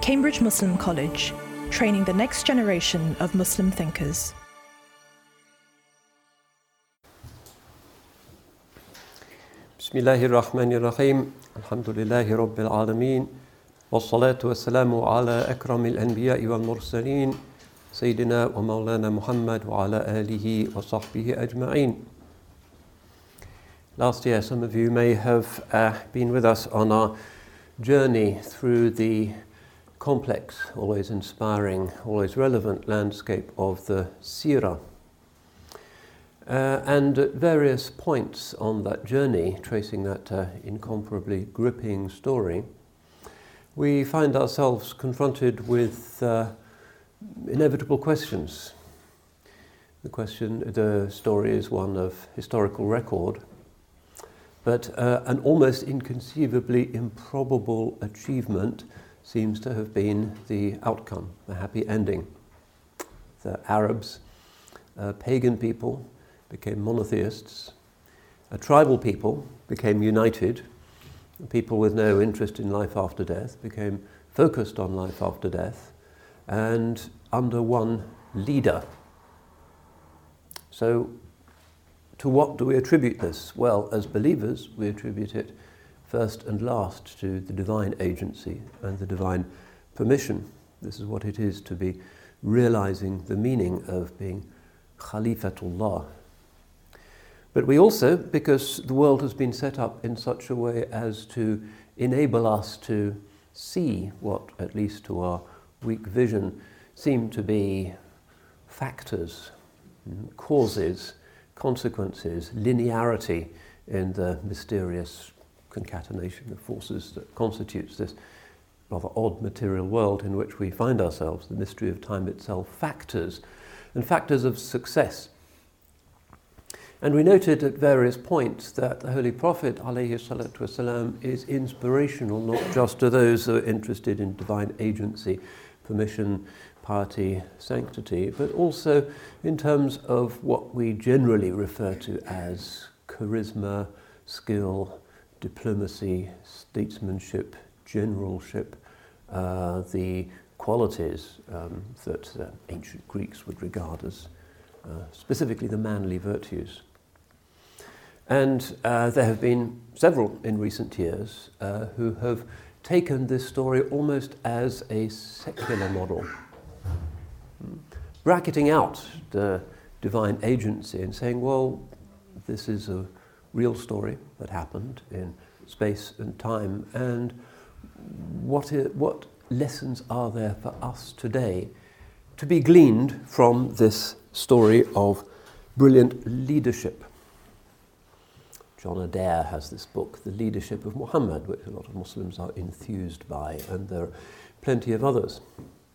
Cambridge Muslim College, training the next generation of Muslim thinkers. بسم الله الرحمن الرحيم الحمد لله رب العالمين والصلاة والسلام على أكرم الأنبياء والمرسلين سيدنا ومولانا محمد وعلى آله وصحبه أجمعين Last year, some of you may have uh, been with us on our journey through the complex, always inspiring, always relevant landscape of the Sirah. Uh, and at various points on that journey, tracing that uh, incomparably gripping story, we find ourselves confronted with uh, inevitable questions. The question, the story is one of historical record, but uh, an almost inconceivably improbable achievement seems to have been the outcome, the happy ending. The Arabs, pagan people, became monotheists. A tribal people became united. People with no interest in life after death became focused on life after death and under one leader. So, to what do we attribute this? Well, as believers, we attribute it first and last to the divine agency and the divine permission. This is what it is to be realizing the meaning of being Khalifatullah. But we also, because the world has been set up in such a way as to enable us to see what, at least to our weak vision, seem to be factors, hmm, causes, consequences, linearity in the mysterious concatenation of forces that constitutes this rather odd material world in which we find ourselves, the mystery of time itself, factors, and factors of success. And we noted at various points that the Holy Prophet والسلام, is inspirational not just to those who are interested in divine agency, permission, piety, sanctity, but also in terms of what we generally refer to as charisma, skill, diplomacy, statesmanship, generalship, uh, the qualities um, that uh, ancient Greeks would regard as uh, specifically the manly virtues. And uh, there have been several in recent years uh, who have taken this story almost as a secular model, bracketing out the divine agency and saying, well, this is a real story that happened in space and time, and what, is, what lessons are there for us today to be gleaned from this story of brilliant leadership? John Adair has this book, The Leadership of Muhammad, which a lot of Muslims are enthused by, and there are plenty of others.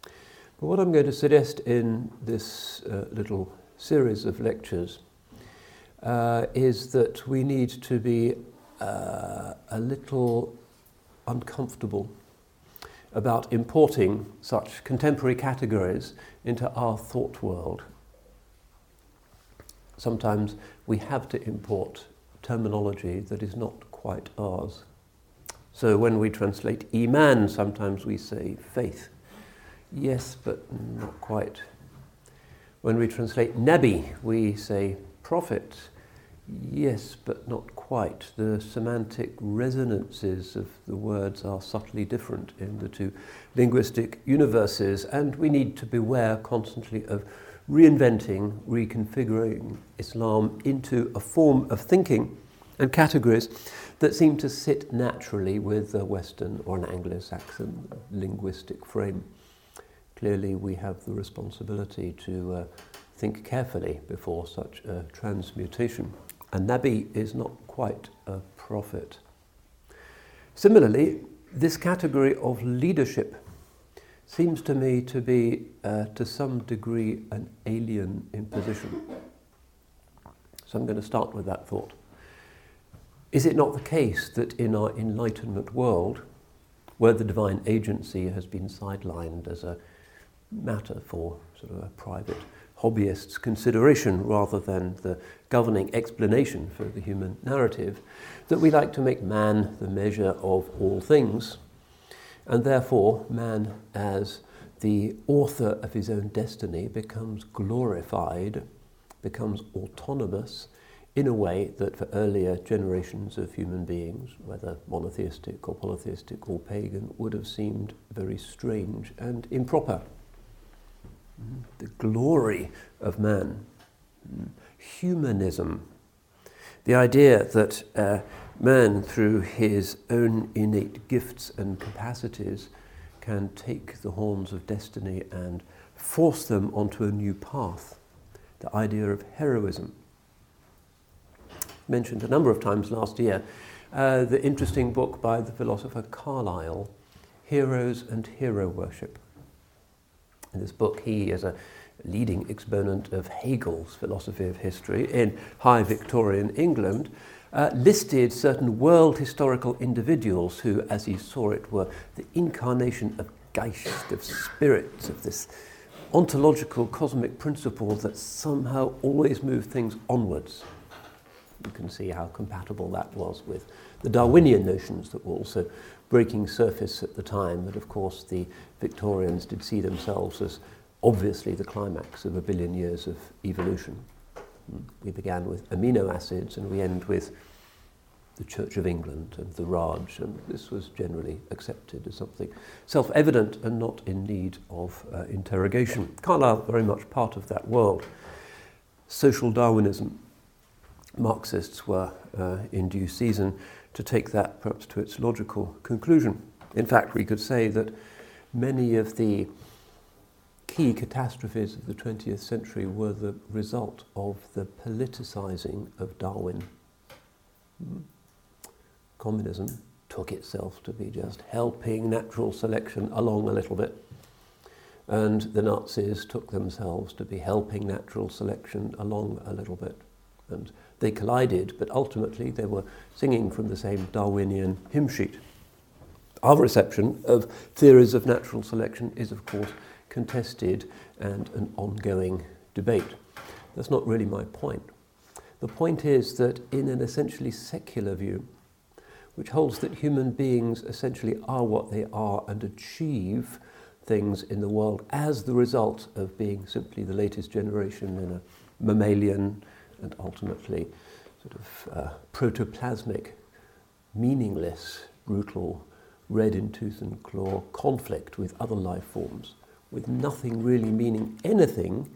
But what I'm going to suggest in this uh, little series of lectures uh, is that we need to be uh, a little uncomfortable about importing such contemporary categories into our thought world. Sometimes we have to import terminology that is not quite ours. So when we translate Iman, sometimes we say faith. Yes, but not quite. When we translate Nabi, we say prophet. Yes, but not quite. The semantic resonances of the words are subtly different in the two linguistic universes, and we need to beware constantly of reinventing, reconfiguring Islam into a form of thinking and categories that seem to sit naturally with a Western or an Anglo Saxon linguistic frame. Clearly, we have the responsibility to uh, think carefully before such a transmutation. A Nabi is not quite a prophet. Similarly, this category of leadership seems to me to be, uh, to some degree, an alien imposition. So I'm going to start with that thought. Is it not the case that in our Enlightenment world, where the divine agency has been sidelined as a matter for sort of a private hobbyist's consideration rather than the governing explanation for the human narrative, that we like to make man the measure of all things, And therefore, man, as the author of his own destiny, becomes glorified, becomes autonomous in a way that for earlier generations of human beings, whether monotheistic or polytheistic or pagan, would have seemed very strange and improper. The glory of man, humanism, the idea that uh, man, through his own innate gifts and capacities, can take the horns of destiny and force them onto a new path. The idea of heroism. Mentioned a number of times last year, uh, the interesting book by the philosopher Carlyle, Heroes and Hero Worship. In this book, he is a leading exponent of Hegel's philosophy of history in high Victorian England, uh, listed certain world historical individuals who, as he saw it, were the incarnation of Geist, of spirits, of this ontological cosmic principle that somehow always moved things onwards. You can see how compatible that was with the Darwinian notions that were also breaking surface at the time, but of course the Victorians did see themselves as obviously the climax of a billion years of evolution. We began with amino acids and we end with the Church of England and the Raj, and this was generally accepted as something self evident and not in need of uh, interrogation. Carlyle, very much part of that world. Social Darwinism. Marxists were uh, in due season to take that perhaps to its logical conclusion. In fact, we could say that many of the key catastrophes of the 20th century were the result of the politicizing of Darwin. Communism took itself to be just helping natural selection along a little bit. And the Nazis took themselves to be helping natural selection along a little bit. And they collided, but ultimately they were singing from the same Darwinian hymn sheet. Our reception of theories of natural selection is, of course, contested and an ongoing debate. That's not really my point. The point is that in an essentially secular view, which holds that human beings essentially are what they are and achieve things in the world as the result of being simply the latest generation in a mammalian and ultimately sort of uh, protoplasmic, meaningless, brutal, red in tooth and claw conflict with other life forms with nothing really meaning anything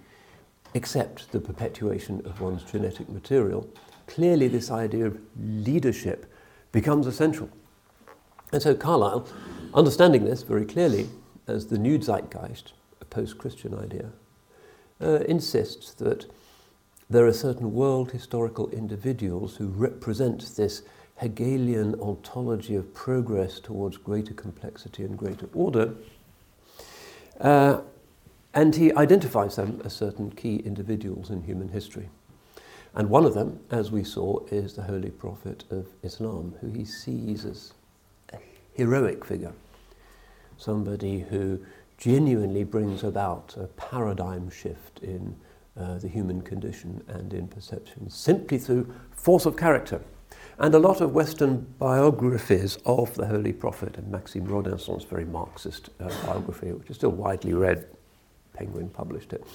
except the perpetuation of one's genetic material, clearly this idea of leadership becomes essential. And so Carlyle, understanding this very clearly as the new zeitgeist, a post Christian idea, uh, insists that there are certain world historical individuals who represent this Hegelian ontology of progress towards greater complexity and greater order uh, and he identifies them as certain key individuals in human history. And one of them, as we saw, is the Holy Prophet of Islam, who he sees as a heroic figure, somebody who genuinely brings about a paradigm shift in uh, the human condition and in perception simply through force of character. And a lot of Western biographies of the Holy Prophet, and Maxime Rodinson's very Marxist uh, biography, which is still widely read, Penguin published it,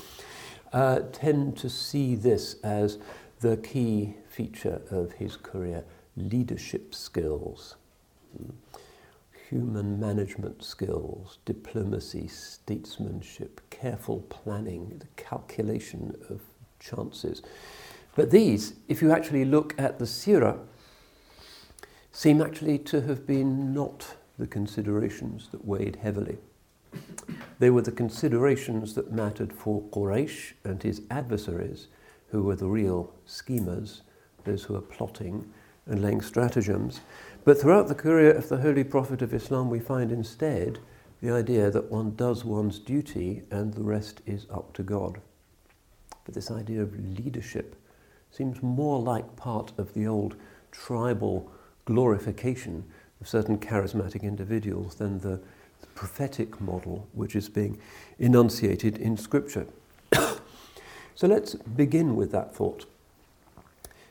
uh, tend to see this as the key feature of his career leadership skills, human management skills, diplomacy, statesmanship, careful planning, the calculation of chances. But these, if you actually look at the Sirah, seem actually to have been not the considerations that weighed heavily. They were the considerations that mattered for Quraysh and his adversaries, who were the real schemers, those who were plotting and laying stratagems. But throughout the career of the Holy Prophet of Islam, we find instead the idea that one does one's duty and the rest is up to God. But this idea of leadership seems more like part of the old tribal glorification of certain charismatic individuals than the, the prophetic model which is being enunciated in Scripture. so let's begin with that thought.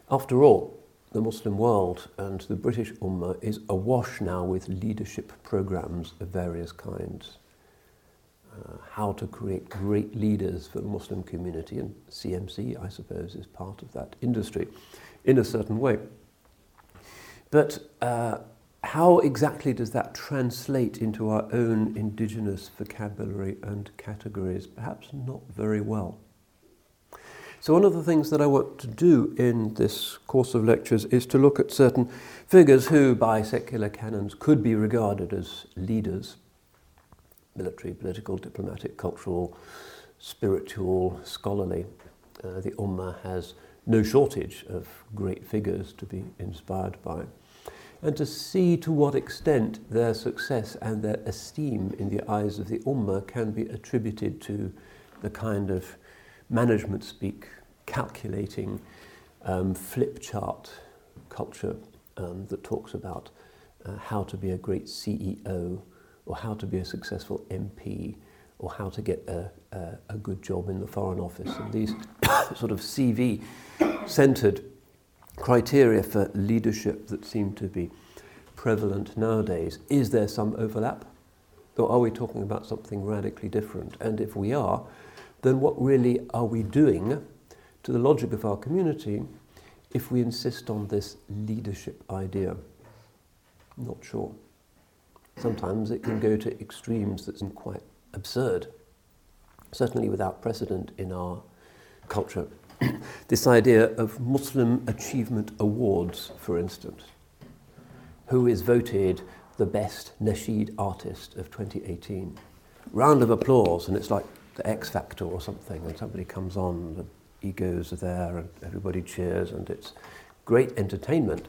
After all, the Muslim world and the British Ummah is awash now with leadership programs of various kinds. Uh, how to create great leaders for the Muslim community, and CMC, I suppose, is part of that industry in a certain way. But uh, how exactly does that translate into our own indigenous vocabulary and categories? Perhaps not very well. So, one of the things that I want to do in this course of lectures is to look at certain figures who, by secular canons, could be regarded as leaders military, political, diplomatic, cultural, spiritual, scholarly. Uh, the Ummah has no shortage of great figures to be inspired by. And to see to what extent their success and their esteem in the eyes of the Ummah can be attributed to the kind of management speak, calculating um, flip chart culture um, that talks about uh, how to be a great CEO or how to be a successful MP or how to get a, a, a good job in the Foreign Office. And these sort of CV centered criteria for leadership that seem to be prevalent nowadays. Is there some overlap? Or are we talking about something radically different? And if we are, then what really are we doing to the logic of our community if we insist on this leadership idea? Not sure. Sometimes it can go to extremes that's quite absurd, certainly without precedent in our culture. this idea of Muslim Achievement Awards, for instance. Who is voted the best nasheed artist of 2018? Round of applause, and it's like the X Factor or something, and somebody comes on, the egos are there, and everybody cheers, and it's great entertainment.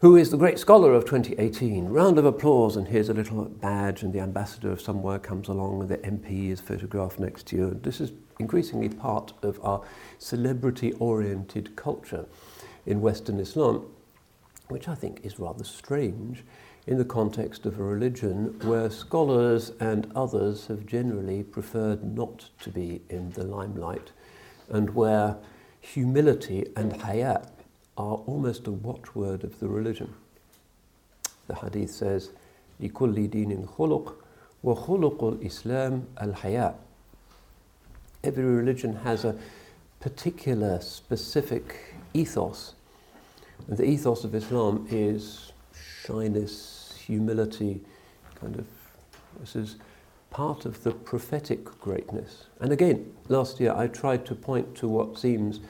Who is the great scholar of 2018? Round of applause, and here's a little badge, and the ambassador of somewhere comes along, and the MP is photographed next to you. This is increasingly part of our celebrity oriented culture in Western Islam, which I think is rather strange in the context of a religion where scholars and others have generally preferred not to be in the limelight and where humility and haya are almost a watchword of the religion. The hadith says, لِكُلِّ دِينٍ خُلُقٍ وَخُلُقُ الْإِسْلَامِ الْحَيَاءِ Every religion has a particular, specific ethos. And the ethos of Islam is shyness, humility, kind of, this is part of the prophetic greatness. And again, last year I tried to point to what seems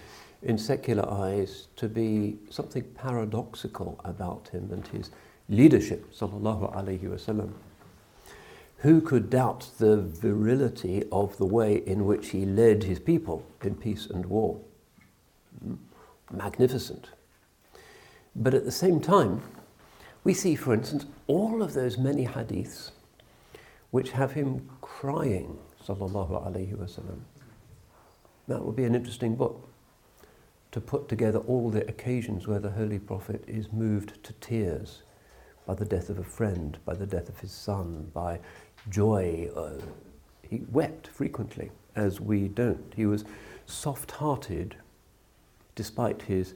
in secular eyes to be something paradoxical about him and his leadership, sallallahu alaihi wasallam. Who could doubt the virility of the way in which he led his people in peace and war? Hmm? Magnificent. But at the same time, we see, for instance, all of those many hadiths which have him crying, sallallahu alaihi wasallam. That would be an interesting book to put together all the occasions where the Holy Prophet is moved to tears by the death of a friend, by the death of his son, by joy. Uh, he wept frequently, as we don't. He was soft hearted despite his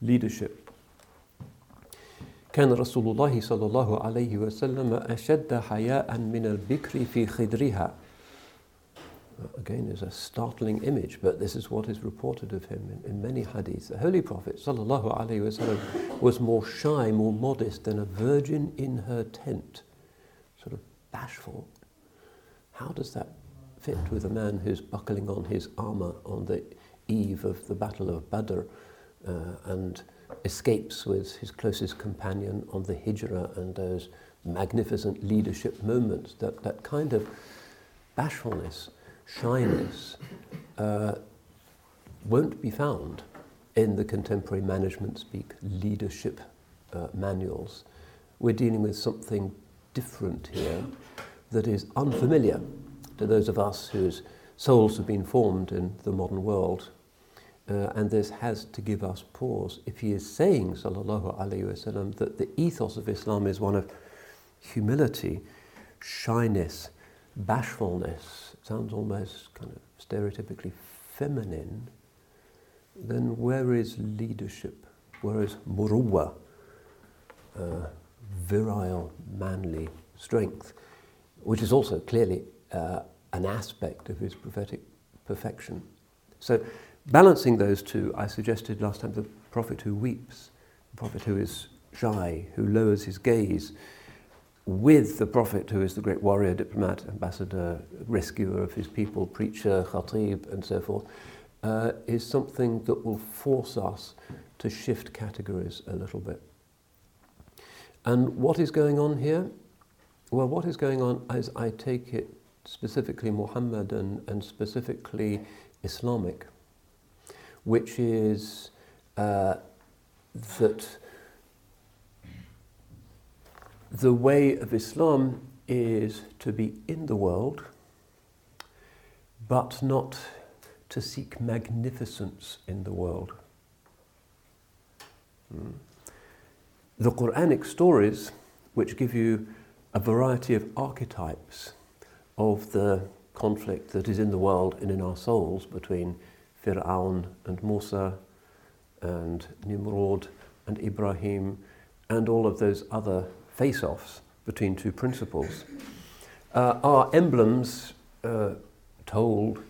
leadership كان رسول الله صلى الله عليه وسلم أشد حياء من البكر في خدرها Again, is a startling image, but this is what is reported of him in, in many hadiths. The Holy Prophet sallallahu alaihi wasallam was more shy, more modest than a virgin in her tent, sort of bashful. How does that fit with a man who's buckling on his armor on the eve of the Battle of Badr uh, and escapes with his closest companion on the Hijra and those magnificent leadership moments, that, that kind of bashfulness, shyness, uh, won't be found in the contemporary management speak leadership uh, manuals. We're dealing with something different here that is unfamiliar to those of us whose souls have been formed in the modern world uh, and this has to give us pause. If he is saying, sallallahu alaihi wasallam, that the ethos of Islam is one of humility, shyness, bashfulness, sounds almost kind of stereotypically feminine, then where is leadership Where is muruwa, uh, virile, manly strength, which is also clearly uh, an aspect of his prophetic perfection. So, balancing those two, I suggested last time the prophet who weeps, the prophet who is shy, who lowers his gaze, with the prophet who is the great warrior, diplomat, ambassador, rescuer of his people, preacher, khatib, and so forth, uh, is something that will force us to shift categories a little bit. And what is going on here? Well, what is going on is I take it specifically Muhammadan and specifically Islamic, which is uh, that the way of Islam is to be in the world, but not to seek magnificence in the world. Mm. The Quranic stories, which give you a variety of archetypes of the conflict that is in the world and in our souls between Fir'aun and Musa and Nimrod and Ibrahim and all of those other face offs between two principles, uh, are emblems uh, told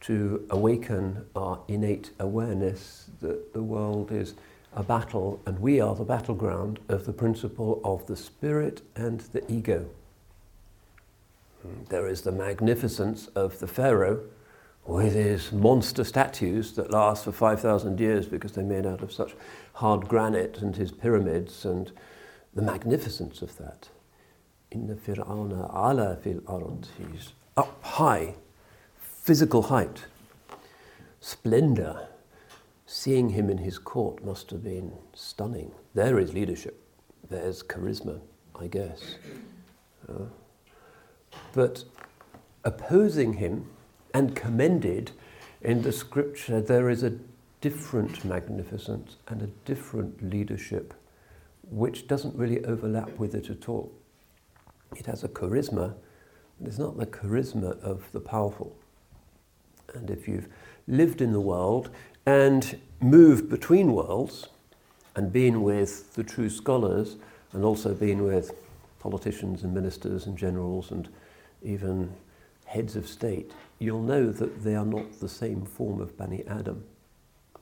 to awaken our innate awareness that the world is a battle and we are the battleground of the principle of the spirit and the ego. There is the magnificence of the Pharaoh with his monster statues that last for 5,000 years because they're made out of such hard granite and his pyramids and the magnificence of that. In the Fir'auna ala fil ard, he's up high, physical height, splendor. Seeing him in his court must have been stunning. There is leadership, there's charisma, I guess. Uh, but opposing him and commended in the scripture, there is a different magnificence and a different leadership which doesn't really overlap with it at all. It has a charisma, but it's not the charisma of the powerful. And if you've lived in the world and moved between worlds and been with the true scholars and also been with politicians and ministers and generals and even heads of state, you'll know that they are not the same form of Bani Adam.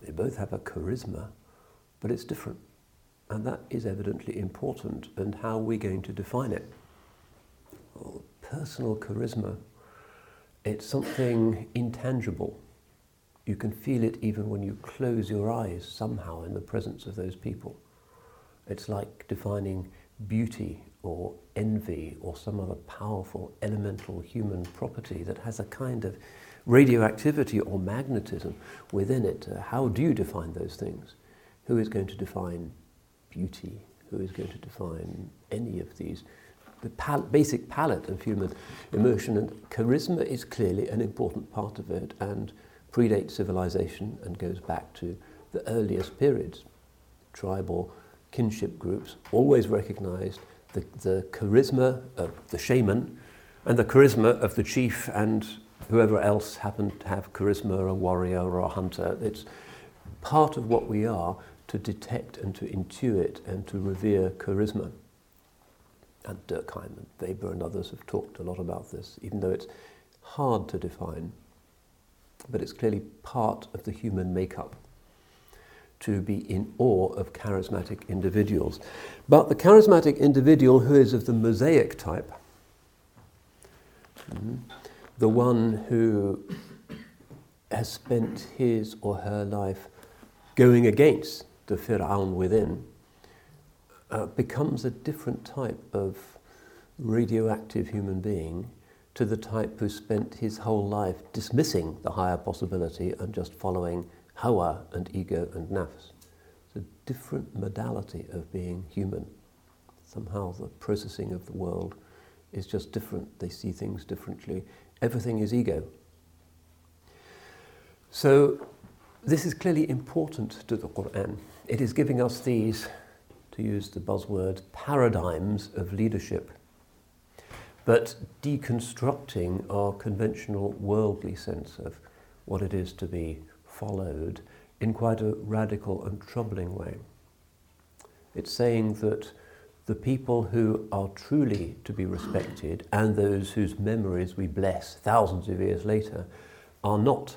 They both have a charisma, but it's different. And that is evidently important. And how are we going to define it? Well, personal charisma, it's something intangible. You can feel it even when you close your eyes somehow in the presence of those people. It's like defining beauty or envy or some other powerful elemental human property that has a kind of radioactivity or magnetism within it. Uh, how do you define those things? Who is going to define beauty? Who is going to define any of these? The pal- basic palette of human emotion and charisma is clearly an important part of it and predates civilization and goes back to the earliest periods. Tribal kinship groups always recognized the, the charisma of the shaman and the charisma of the chief and whoever else happened to have charisma, a warrior or a hunter. It's part of what we are to detect and to intuit and to revere charisma. And Durkheim and Weber and others have talked a lot about this, even though it's hard to define, but it's clearly part of the human makeup to be in awe of charismatic individuals. But the charismatic individual who is of the Mosaic type, mm, the one who has spent his or her life going against the Fir'aun within, uh, becomes a different type of radioactive human being to the type who spent his whole life dismissing the higher possibility and just following hawa and ego and nafs. It's a different modality of being human. Somehow the processing of the world is just different. They see things differently. Everything is ego. So this is clearly important to the Quran. It is giving us these, to use the buzzword, paradigms of leadership, but deconstructing our conventional worldly sense of what it is to be followed in quite a radical and troubling way. It's saying that the people who are truly to be respected and those whose memories we bless thousands of years later are not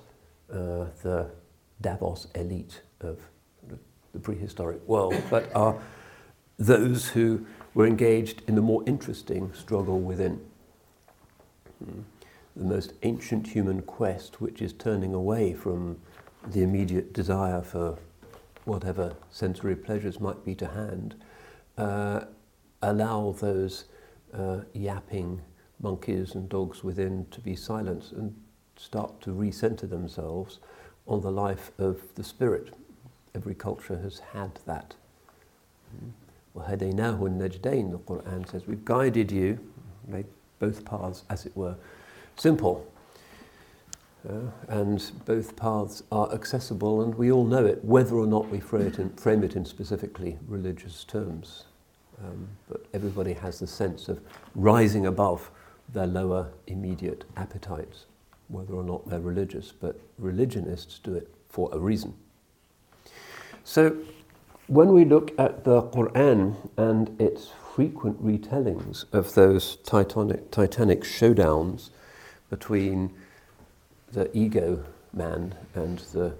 uh, the Davos elite of the prehistoric world, but are those who were engaged in the more interesting struggle within. Hmm. The most ancient human quest, which is turning away from the immediate desire for whatever sensory pleasures might be to hand, uh, allow those uh, yapping monkeys and dogs within to be silenced and start to recenter themselves on the life of the spirit. Every culture has had that. وَهَدَيْنَاهُ النَّجْدَيْنِ The Quran says, we've guided you, made both paths, as it were, simple. And both paths are accessible, and we all know it, whether or not we frame it in, frame it in specifically religious terms. Um, but everybody has the sense of rising above their lower immediate appetites, whether or not they're religious. But religionists do it for a reason. So, when we look at the Quran and its frequent retellings of those titanic, titanic showdowns between the ego man and the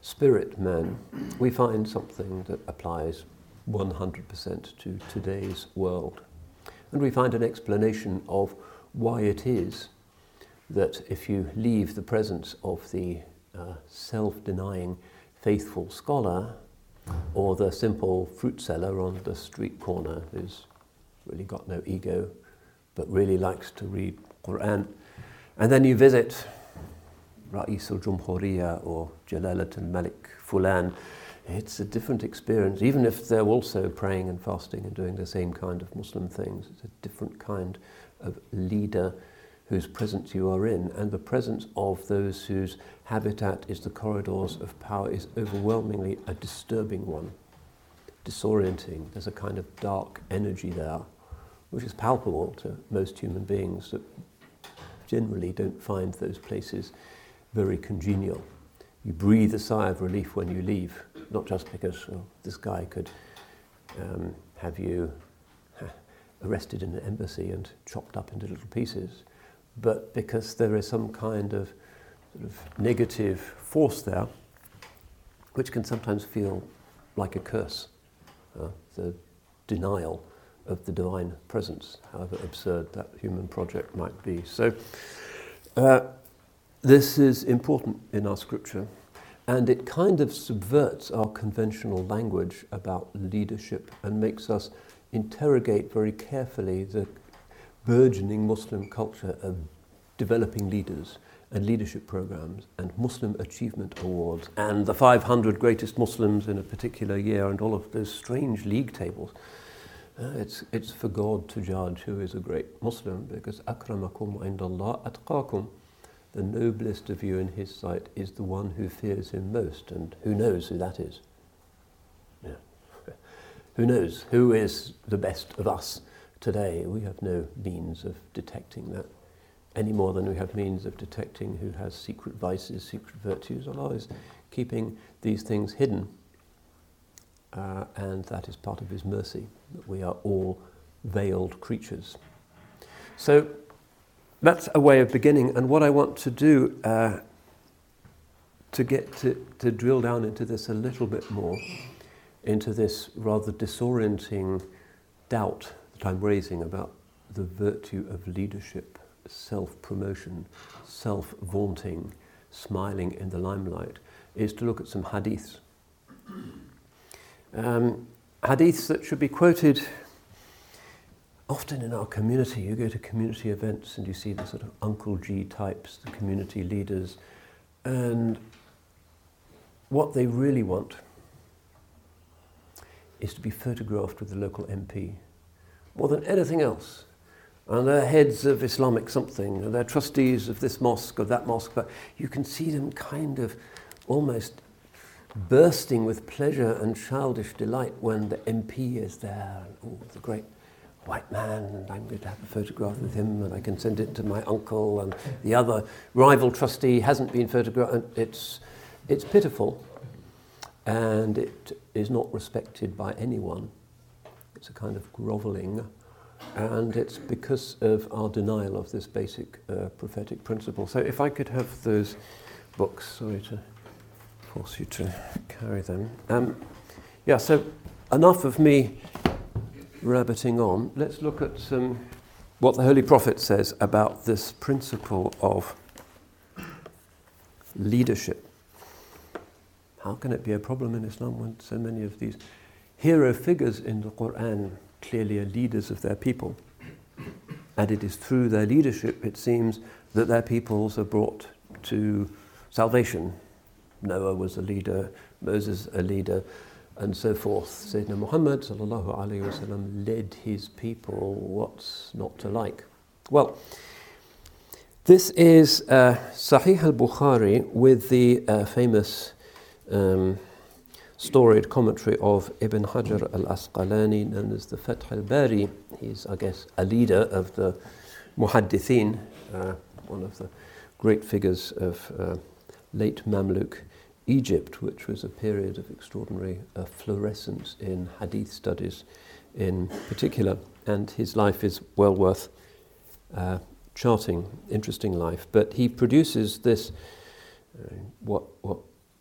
spirit man, we find something that applies 100% to today's world. And we find an explanation of why it is that if you leave the presence of the uh, self denying faithful scholar or the simple fruit seller on the street corner who's really got no ego but really likes to read Quran, and then you visit Ra'is al-Jumhuriya or Jalalat al-Malik Fulan, it's a different experience, even if they're also praying and fasting and doing the same kind of Muslim things. It's a different kind of leader whose presence you are in, and the presence of those whose habitat is the corridors of power is overwhelmingly a disturbing one, disorienting. There's a kind of dark energy there, which is palpable to most human beings that generally don't find those places very congenial. You breathe a sigh of relief when you leave, not just because well, this guy could um, have you arrested in an embassy and chopped up into little pieces, but because there is some kind of, sort of negative force there, which can sometimes feel like a curse, uh, the denial of the divine presence, however absurd that human project might be. So, uh, this is important in our scripture, and it kind of subverts our conventional language about leadership and makes us interrogate very carefully the burgeoning Muslim culture of developing leaders and leadership programs and Muslim achievement awards and the 500 greatest Muslims in a particular year and all of those strange league tables. Uh, it's, it's for God to judge who is a great Muslim because akramakum indallah atqakum. The noblest of you in his sight is the one who fears him most, and who knows who that is? Yeah. who knows who is the best of us today? We have no means of detecting that any more than we have means of detecting who has secret vices, secret virtues. Allah is keeping these things hidden. Uh, and that is part of His mercy, that we are all veiled creatures. So that's a way of beginning. And what I want to do uh, to get to, to drill down into this a little bit more, into this rather disorienting doubt that I'm raising about the virtue of leadership, self promotion, self vaunting, smiling in the limelight, is to look at some hadiths. Um, hadiths that should be quoted often in our community. You go to community events and you see the sort of Uncle G types, the community leaders, and what they really want is to be photographed with the local MP more than anything else. And they're heads of Islamic something, and they're trustees of this mosque or that mosque, but you can see them kind of almost bursting with pleasure and childish delight when the MP is there. Oh, the great white man, and I'm going to have a photograph with him, and I can send it to my uncle, and the other rival trustee hasn't been photographed. It's, it's pitiful, and it is not respected by anyone It's a kind of groveling, and it's because of our denial of this basic uh, prophetic principle. So, if I could have those books, sorry to force you to carry them. Um, yeah, so enough of me rabbiting on. Let's look at what the Holy Prophet says about this principle of leadership. How can it be a problem in Islam when so many of these hero figures in the Quran clearly are leaders of their people? And it is through their leadership, it seems, that their peoples are brought to salvation. Noah was a leader, Moses a leader, and so forth. Sayyidina Muhammad wasallam, led his people. What's not to like? Well, this is uh, Sahih al Bukhari with the uh, famous um, storied commentary of Ibn Hajar al Asqalani, known as the Fath al Bari. He's, I guess, a leader of the Muhaddithin, uh, one of the great figures of uh, late Mamluk Egypt, which was a period of extraordinary uh, fluorescence in hadith studies in particular. And his life is well worth uh, charting, interesting life. But he produces this uh, what, what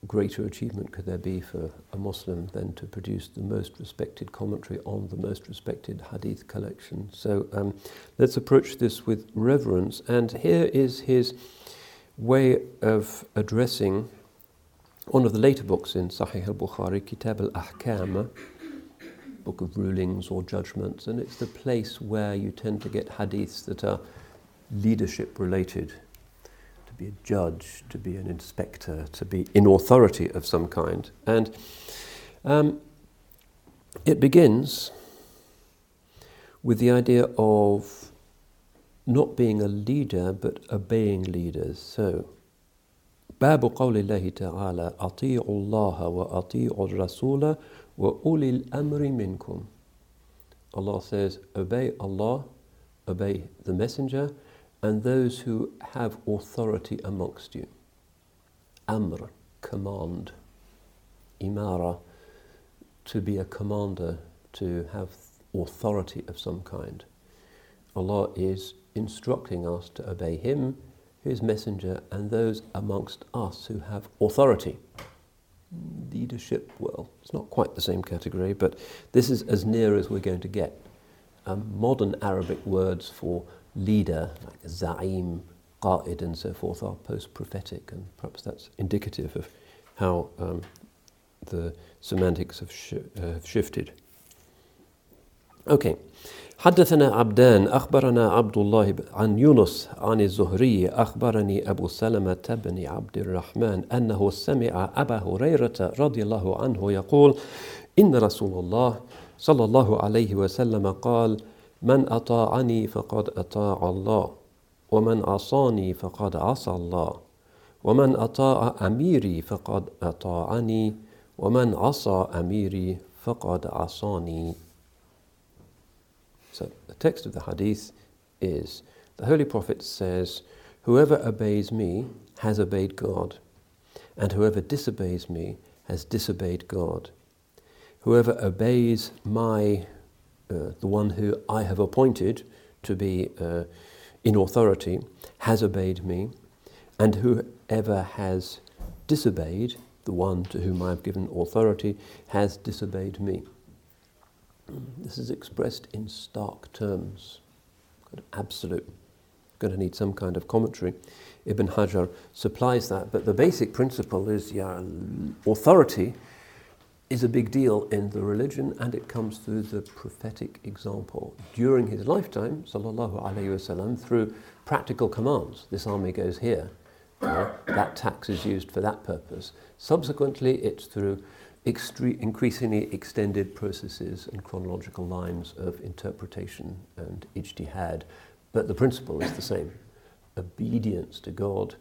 greater achievement could there be for a Muslim than to produce the most respected commentary on the most respected hadith collection? So um, let's approach this with reverence. And here is his way of addressing one of the later books in Sahih al Bukhari, Kitab al Ahkam, book of rulings or judgments, and it's the place where you tend to get hadiths that are leadership related. To be a judge, to be an inspector, to be in authority of some kind. And um, it begins with the idea of not being a leader but obeying leaders. So, باب قول الله تعالى أطيعوا الله وأطيعوا الرسول وأولي الأمر منكم Allah says obey Allah obey the messenger and those who have authority amongst you Amr command Imara to be a commander to have authority of some kind Allah is instructing us to obey him his messenger, and those amongst us who have authority. Leadership, well, it's not quite the same category, but this is as near as we're going to get. Um, modern Arabic words for leader, like za'im, qa'id, and so forth, are post prophetic, and perhaps that's indicative of how um, the semantics have, sh- uh, have shifted. Okay. حدثنا عبدان أخبرنا عبد الله عن يونس عن الزهري أخبرني أبو سلمة بن عبد الرحمن أنه سمع أبا هريرة رضي الله عنه يقول إن رسول الله صلى الله عليه وسلم قال من أطاعني فقد أطاع الله ومن عصاني فقد عصى الله ومن أطاع أميري فقد أطاعني ومن عصى أميري فقد عصاني. Text of the hadith is the Holy Prophet says, Whoever obeys me has obeyed God, and whoever disobeys me has disobeyed God. Whoever obeys my, uh, the one who I have appointed to be uh, in authority, has obeyed me, and whoever has disobeyed the one to whom I have given authority has disobeyed me. This is expressed in stark terms, absolute. Going to need some kind of commentary. Ibn Hajar supplies that, but the basic principle is yeah, authority is a big deal in the religion, and it comes through the prophetic example during his lifetime, sallallahu alaihi wasallam, through practical commands. This army goes here. that tax is used for that purpose. Subsequently, it's through extre- increasingly extended processes and chronological lines of interpretation and ijtihad, but the principle is the same obedience to God,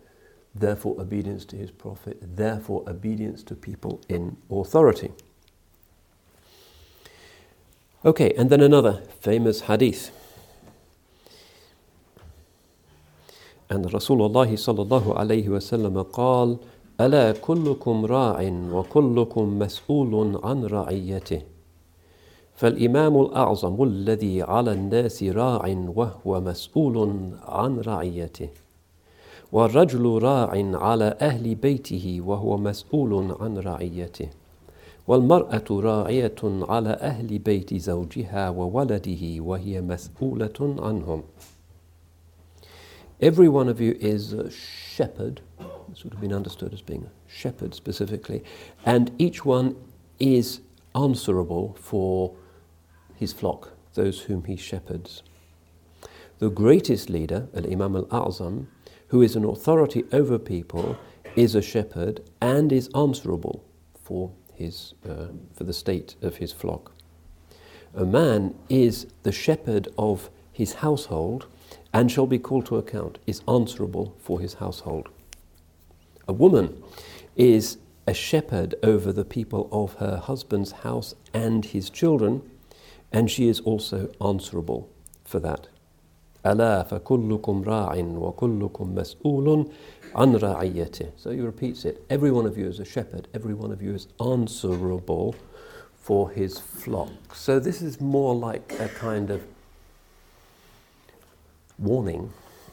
therefore obedience to His Prophet, therefore obedience to people in authority. Okay, and then another famous hadith. And Rasulullah sallallahu alayhi wa sallam قال ألا كلكم راع وكلكم مسؤول عن رعيته فالإمام الأعظم الذي على الناس راع وهو مسؤول عن رعيته والرجل راع على أهل بيته وهو مسؤول عن رعيته والمرأة راعية على أهل بيت زوجها وولده وهي مسؤولة عنهم Every one of you is a shepherd. Would have been understood as being a shepherd specifically. And each one is answerable for his flock, those whom he shepherds. The greatest leader, Al Imam Al A'zam, who is an authority over people, is a shepherd and is answerable for, his, uh, for the state of his flock. A man is the shepherd of his household and shall be called to account, is answerable for his household A woman is a shepherd over the people of her husband's house and his children, and she is also answerable for that. ألا فكلكم راع وكلكم مسؤول عن رعيته. So he repeats it. Every one of you is a shepherd. Every one of you is answerable for his flock. So this is more like a kind of warning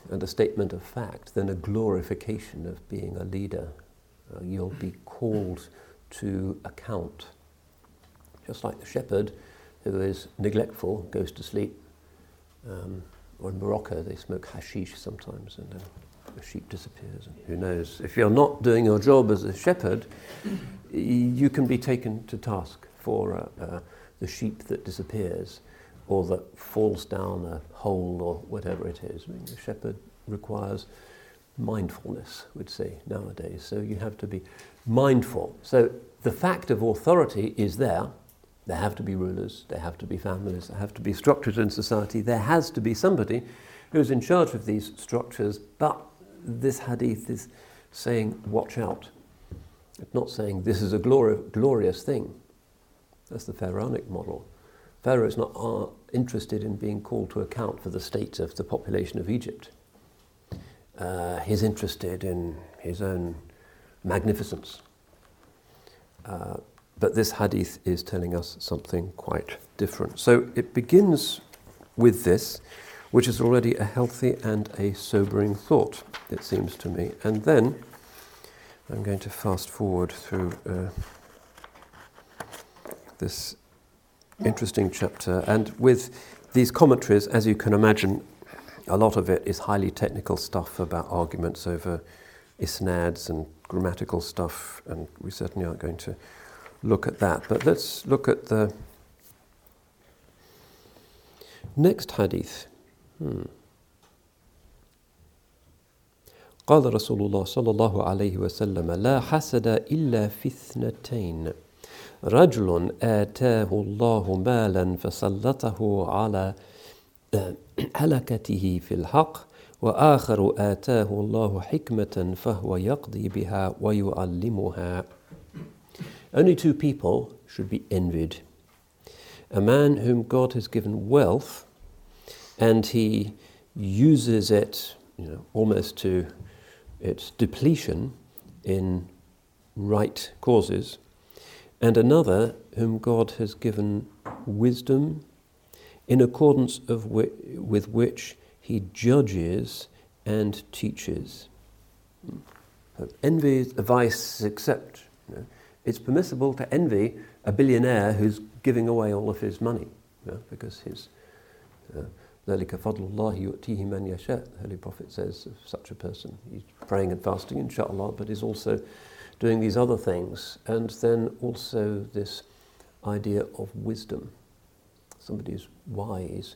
and a statement of fact than a glorification of being a leader. Uh, you'll be called to account. Just like the shepherd who is neglectful goes to sleep. Um, or in Morocco, they smoke hashish sometimes and then the sheep disappears. And who knows? If you're not doing your job as a shepherd, you can be taken to task for uh, uh, the sheep that disappears or that falls down a hole or whatever it is. I mean, the shepherd requires mindfulness, we'd say nowadays. So you have to be mindful. So the fact of authority is there. There have to be rulers, there have to be families, there have to be structures in society. There has to be somebody who's in charge of these structures, but this hadith is saying, watch out. It's not saying this is a glori- glorious thing. That's the pharaonic model. Pharaoh is not uh, interested in being called to account for the state of the population of Egypt. Uh, he's interested in his own magnificence. Uh, but this hadith is telling us something quite different. So it begins with this, which is already a healthy and a sobering thought, it seems to me. And then I'm going to fast forward through uh, this interesting chapter. And with these commentaries, as you can imagine, a lot of it is highly technical stuff about arguments over isnads and grammatical stuff, and we certainly aren't going to look at that. But let's look at the next hadith. Hmm. قال رسول الله صلى الله عليه وسلم لا حسد إلا في اثنتين رجل آتاه الله مالا فسلطه على هلكته في الحق وآخر آتاه الله حكمة فهو يقضي بها ويعلمها Only two people should be envied. A man whom God has given wealth and he uses it you know, almost to its depletion in right causes, and another whom God has given wisdom in accordance of wi- with which he judges and teaches. Envy is a vice except you know, it's permissible to envy a billionaire who's giving away all of his money you know, because his ذلك فضل الله يؤتيه من يشاء the Holy Prophet says of such a person he's praying and fasting inshallah but is also doing these other things and then also this idea of wisdom somebody is wise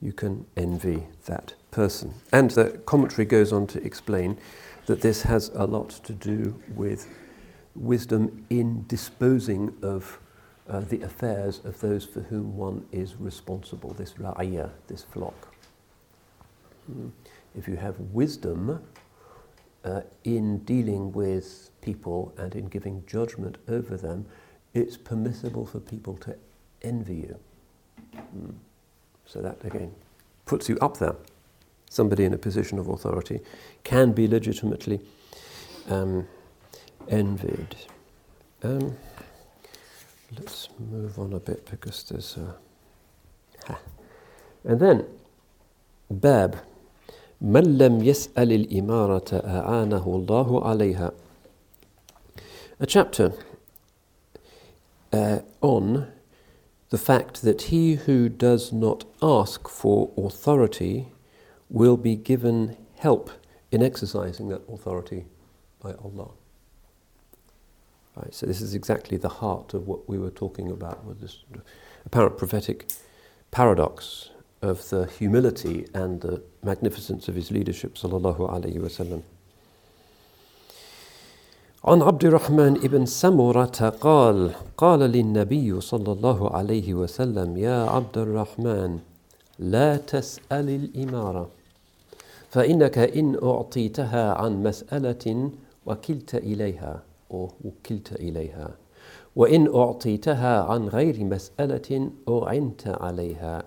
you can envy that person and the commentary goes on to explain that this has a lot to do with wisdom in disposing of uh, the affairs of those for whom one is responsible, this ra'iyah, this flock. Mm. If you have wisdom uh, in dealing with people and in giving judgment over them, it's permissible for people to envy you. Mm. So that again puts you up there. Somebody in a position of authority can be legitimately um, envied. Um, let's move on a bit because there's a. Ha. And then, Bab. من لم يسأل الإمارة أعانه الله عليها. A chapter uh, on the fact that he who does not ask for authority will be given help in exercising that authority by Allah. Right, so this is exactly the heart of what we were talking about with this apparent prophetic paradox of the humility and the magnificence of his leadership sallallahu alaihi wasallam. عن عبد الرحمن ابن سمرة قال قال للنبي صلى الله عليه وسلم يا عبد الرحمن لا تسأل الإمارة فإنك إن أعطيتها عن مسألة وكلت إليها وكلت إليها وإن أعطيتها عن غير مسألة أعنت عليها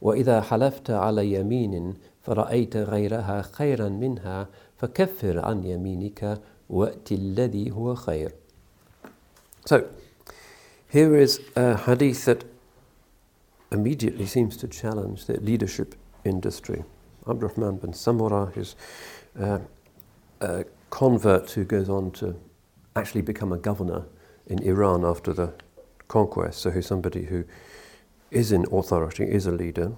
وإذا حلفت على يمين فرأيت غيرها خيرا منها فكفر عن يمينك وَأْتِ الَّذِي هُوَ خَيْرٌ So, here is a hadith that immediately seems to challenge the leadership industry. Abdurrahman bin Samura is uh, a convert who goes on to actually become a governor in Iran after the conquest, so he's somebody who is in authority, is a leader.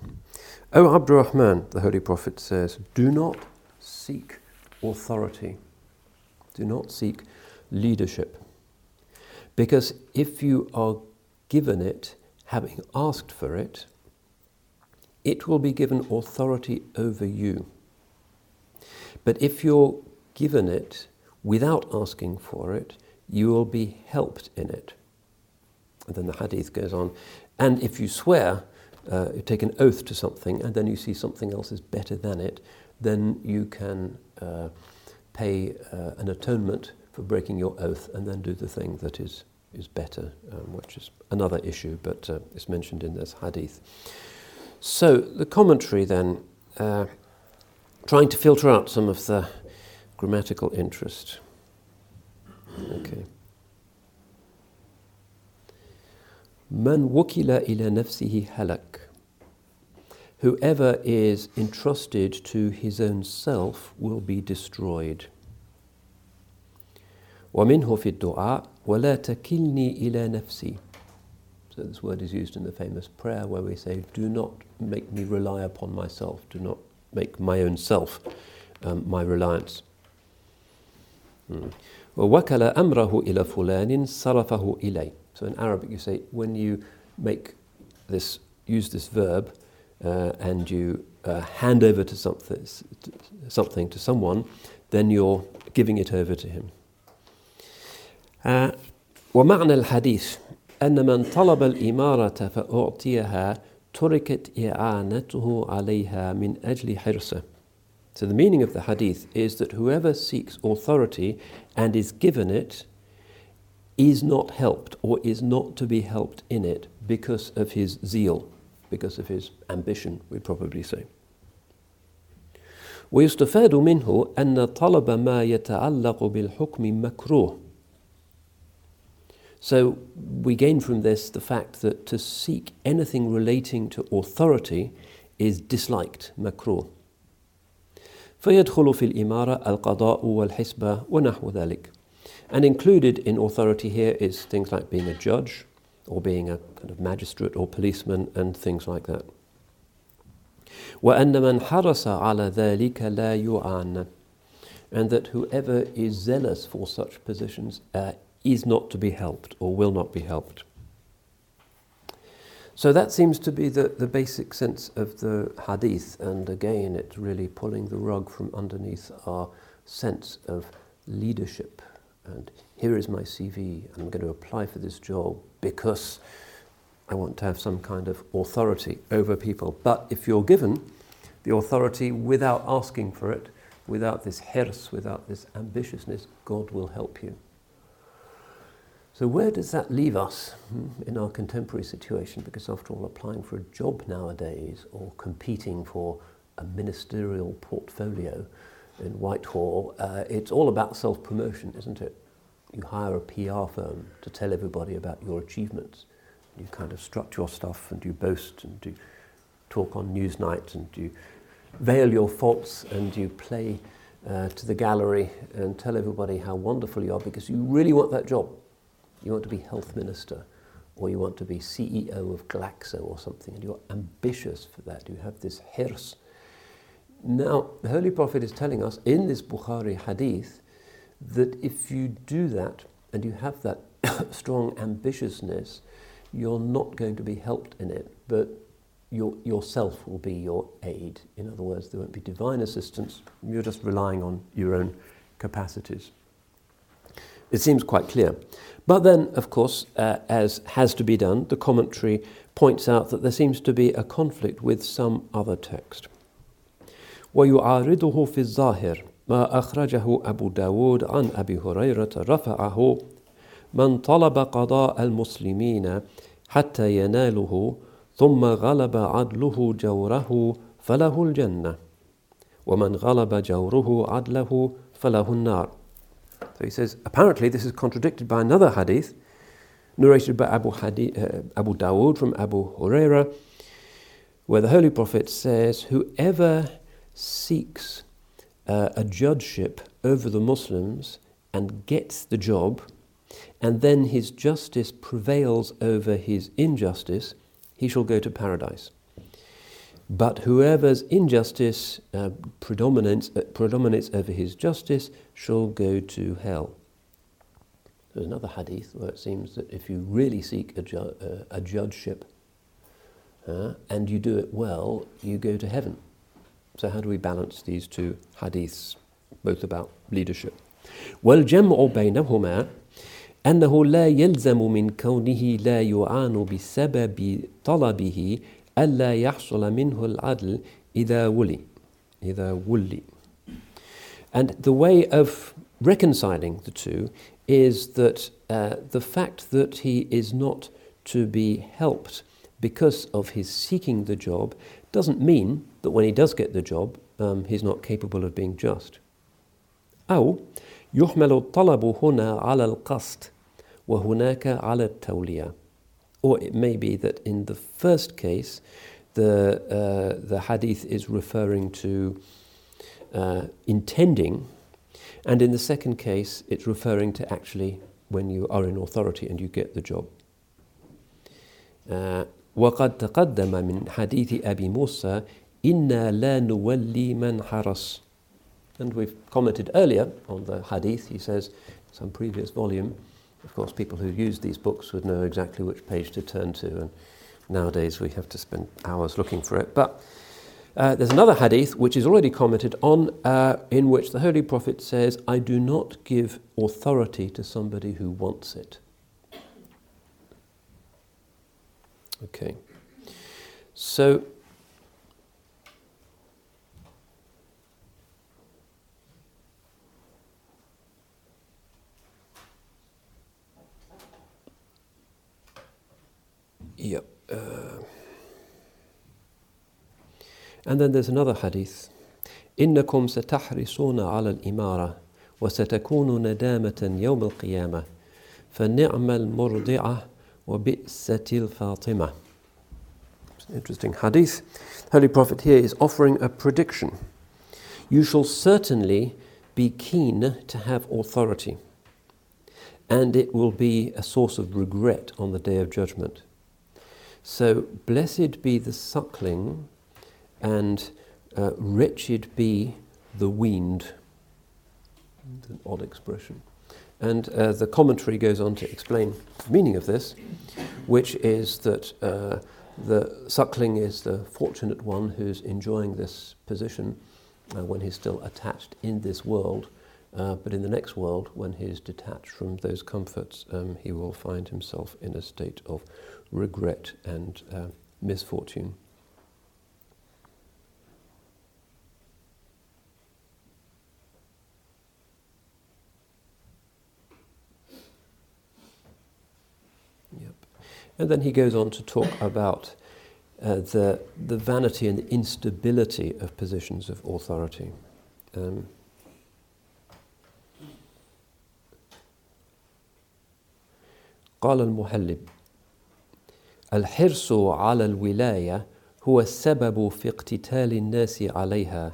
O Abdurrahman, the Holy Prophet says, do not seek authority do not seek leadership. Because if you are given it, having asked for it, it will be given authority over you. But if you're given it without asking for it, you will be helped in it. And then the hadith goes on. And if you swear, uh, you take an oath to something, and then you see something else is better than it, then you can uh, pay uh, an atonement for breaking your oath and then do the thing that is, is better, um, which is another issue, but uh, it's mentioned in this hadith. So the commentary then, uh, trying to filter out some of the grammatical interest. Okay. من وكل إلى نفسه هلك Whoever is entrusted to his own self will be destroyed. ومنه في الدعاء ولا تكلني إلى نفسي So this word is used in the famous prayer where we say, Do not make me rely upon myself, do not make my own self um, my reliance. Hmm. ووكل أمره إلى فلان صرفه إلي So in Arabic you say, when you make this, use this verb, uh, and you uh, hand over to something, something to someone, then you're giving it over to him. Uh, ومعنى الحديث أن من طلب الإمارة فأعطيها تركت إعانته عليها من أجل حرصه. So the meaning of the hadith is that whoever seeks authority and is given it is not helped or is not to be helped in it because of his zeal because of his ambition, we'd probably say. ويستفاد منه أن طلب ما يتعلق بالحكم مكروه. So we gain from this the fact that to seek anything relating to authority is disliked, makruh. فيدخل في الإمارة القضاء والحسبة ونحو ذلك. And included in authority here is things like being a judge, or being a kind of magistrate or policeman and things like that. وأن من حرص على ذلك لا يعان and that whoever is zealous for such positions uh, is not to be helped or will not be helped. So that seems to be the, the basic sense of the hadith, and again, it's really pulling the rug from underneath our sense of leadership. and here is my CV, and I'm going to apply for this job because I want to have some kind of authority over people. But if you're given the authority without asking for it, without this hirs, without this ambitiousness, God will help you. So, where does that leave us hmm, in our contemporary situation? Because, after all, applying for a job nowadays or competing for a ministerial portfolio in Whitehall, uh, it's all about self promotion, isn't it? You hire a PR firm to tell everybody about your achievements. You kind of strut your stuff and you boast and you talk on Newsnight and you veil your faults and you play uh, to the gallery and tell everybody how wonderful you are because you really want that job. You want to be health minister or you want to be CEO of Glaxo or something and you're ambitious for that. You have this hirs. Now, the Holy Prophet is telling us in this Bukhari hadith that if you do that and you have that strong ambitiousness, you're not going to be helped in it, but your, yourself will be your aid. In other words, there won't be divine assistance, you're just relying on your own capacities. It seems quite clear. But then, of course, uh, as has to be done, the commentary points out that there seems to be a conflict with some other text. ويعارضه في الظاهر ما أخرجه أبو داود عن أبي هريرة رفعه من طلب قضاء المسلمين حتى يناله ثم غلب عدله جوره فله الجنة ومن غلب جوره عدله فله النار So he says, apparently this is contradicted by another hadith narrated by Abu, hadith, uh, Abu Dawood from Abu Huraira, where the Holy Prophet says, Whoever seeks uh, a judgeship over the Muslims and gets the job, and then his justice prevails over his injustice, he shall go to paradise. But whoever's injustice uh, predominates, uh, predominates over his justice shall go to hell. There's another hadith where it seems that if you really seek a, ju- uh, a judgeship uh, and you do it well, you go to heaven. So, how do we balance these two hadiths, both about leadership? والجمع بينهما أنه لا يلزم من كونه لا يعان بسبب طلبه ألا يحصل منه العدل إذا ولي إذا ولي And the way of reconciling the two is that uh, the fact that he is not to be helped because of his seeking the job doesn't mean that when he does get the job, um, he's not capable of being just. أو يحمل الطلب هنا على القصد وهناك على التولية. Or it may be that in the first case, the, uh, the hadith is referring to uh, intending, and in the second case, it's referring to actually when you are in authority and you get the job. Uh, وقد تقدم من حديث أبي موسى إنا لا نولي من حرس and we've commented earlier on the hadith. He says, some previous volume, of course, people who use these books would know exactly which page to turn to, and nowadays we have to spend hours looking for it. But uh, there's another hadith which is already commented on, uh, in which the Holy Prophet says, I do not give authority to somebody who wants it. Okay. So, Yep. Uh, and then there's another hadith. إنكم ستحرصون على الإمارة وستكون ندامة يوم القيامة فنعم المرضعة وبئسة الفاطمة. It's an interesting hadith. Holy Prophet here is offering a prediction. You shall certainly be keen to have authority, and it will be a source of regret on the day of judgment. So, blessed be the suckling, and uh, wretched be the weaned. It's an odd expression. And uh, the commentary goes on to explain the meaning of this, which is that uh, the suckling is the fortunate one who's enjoying this position uh, when he's still attached in this world. Uh, but in the next world, when he's detached from those comforts, um, he will find himself in a state of regret and uh, misfortune. Yep. And then he goes on to talk about uh, the, the vanity and the instability of positions of authority. Um, قال المحلب الحرص على الولاية هو السبب في اقتتال الناس عليها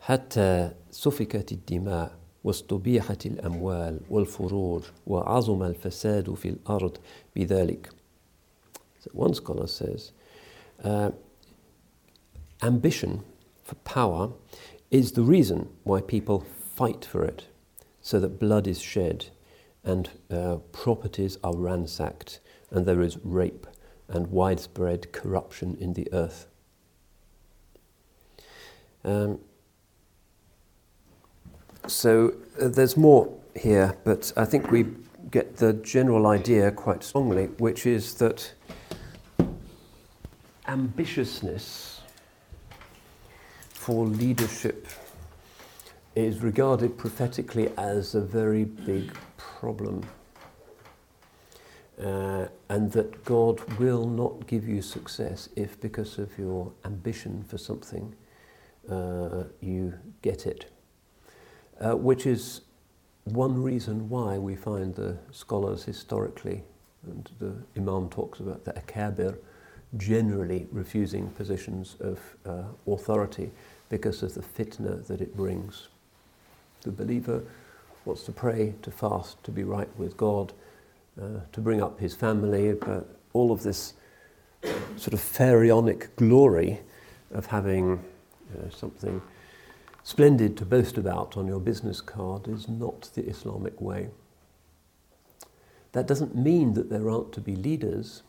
حتى سفكت الدماء واستبيحت الأموال والفروج وعظم الفساد في الأرض بذلك. So one scholar says, uh, ambition for power is the reason why people fight for it, so that blood is shed and uh, properties are ransacked and there is rape and widespread corruption in the earth. Um, so uh, there's more here, but I think we get the general idea quite strongly, which is that ambitiousness for leadership is regarded prophetically as a very big problem. Uh, and that God will not give you success if, because of your ambition for something, uh, you get it. Uh, which is one reason why we find the scholars historically, and the Imam talks about the akabir, generally refusing positions of uh, authority because of the fitna that it brings. The believer wants to pray, to fast, to be right with God, uh, to bring up his family, but all of this sort of pharaonic glory of having know, something splendid to boast about on your business card is not the Islamic way. That doesn't mean that there aren't to be leaders,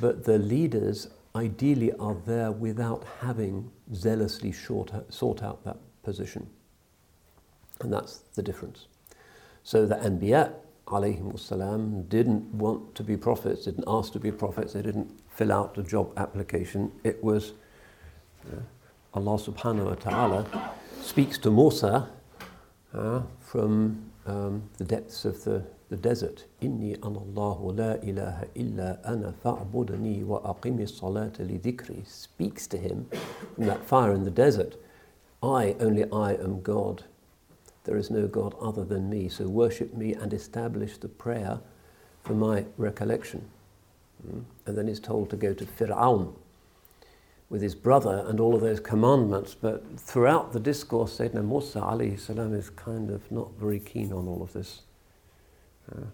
but the leaders ideally are there without having zealously sought out that position. And that's the difference. So the Anbiya alayhim didn't want to be prophets, didn't ask to be prophets, they didn't fill out a job application. It was uh, Allah subhanahu wa ta'ala speaks to Musa uh, from um, the depths of the, the desert. Inni anallahu la ilaha illa ana fa'budani wa aqimi salata li dhikri. Speaks to him from that fire in the desert. I, only I am God. There is no God other than me, so worship me and establish the prayer for my recollection. Mm. And then he's told to go to Fir'aun with his brother and all of those commandments. But throughout the discourse, Sayyidina Musa alayhi salam is kind of not very keen on all of this. Uh,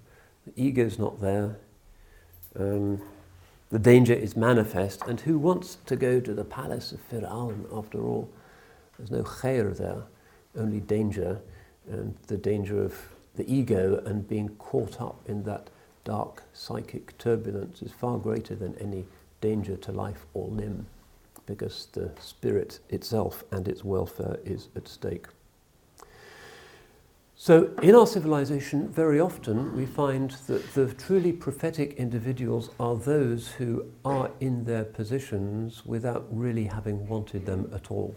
the ego's not there. Um, the danger is manifest. And who wants to go to the palace of Fir'aun after all? There's no khair there, only danger and the danger of the ego and being caught up in that dark psychic turbulence is far greater than any danger to life or limb because the spirit itself and its welfare is at stake. So, in our civilization, very often we find that the truly prophetic individuals are those who are in their positions without really having wanted them at all.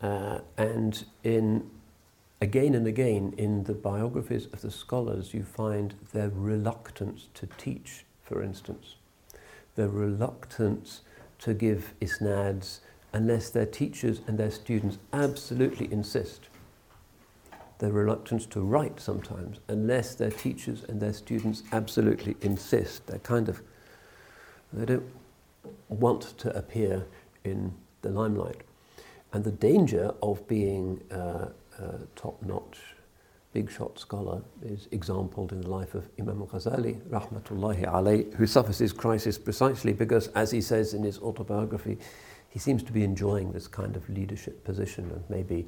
Uh, and in again and again in the biographies of the scholars, you find their reluctance to teach, for instance, their reluctance to give isnads unless their teachers and their students absolutely insist. Their reluctance to write sometimes unless their teachers and their students absolutely insist. They're kind of, they don't want to appear in the limelight. And the danger of being uh, a top notch, big shot scholar is exampled in the life of Imam Ghazali, rahmatullahi alayh, who suffers this crisis precisely because, as he says in his autobiography, he seems to be enjoying this kind of leadership position and maybe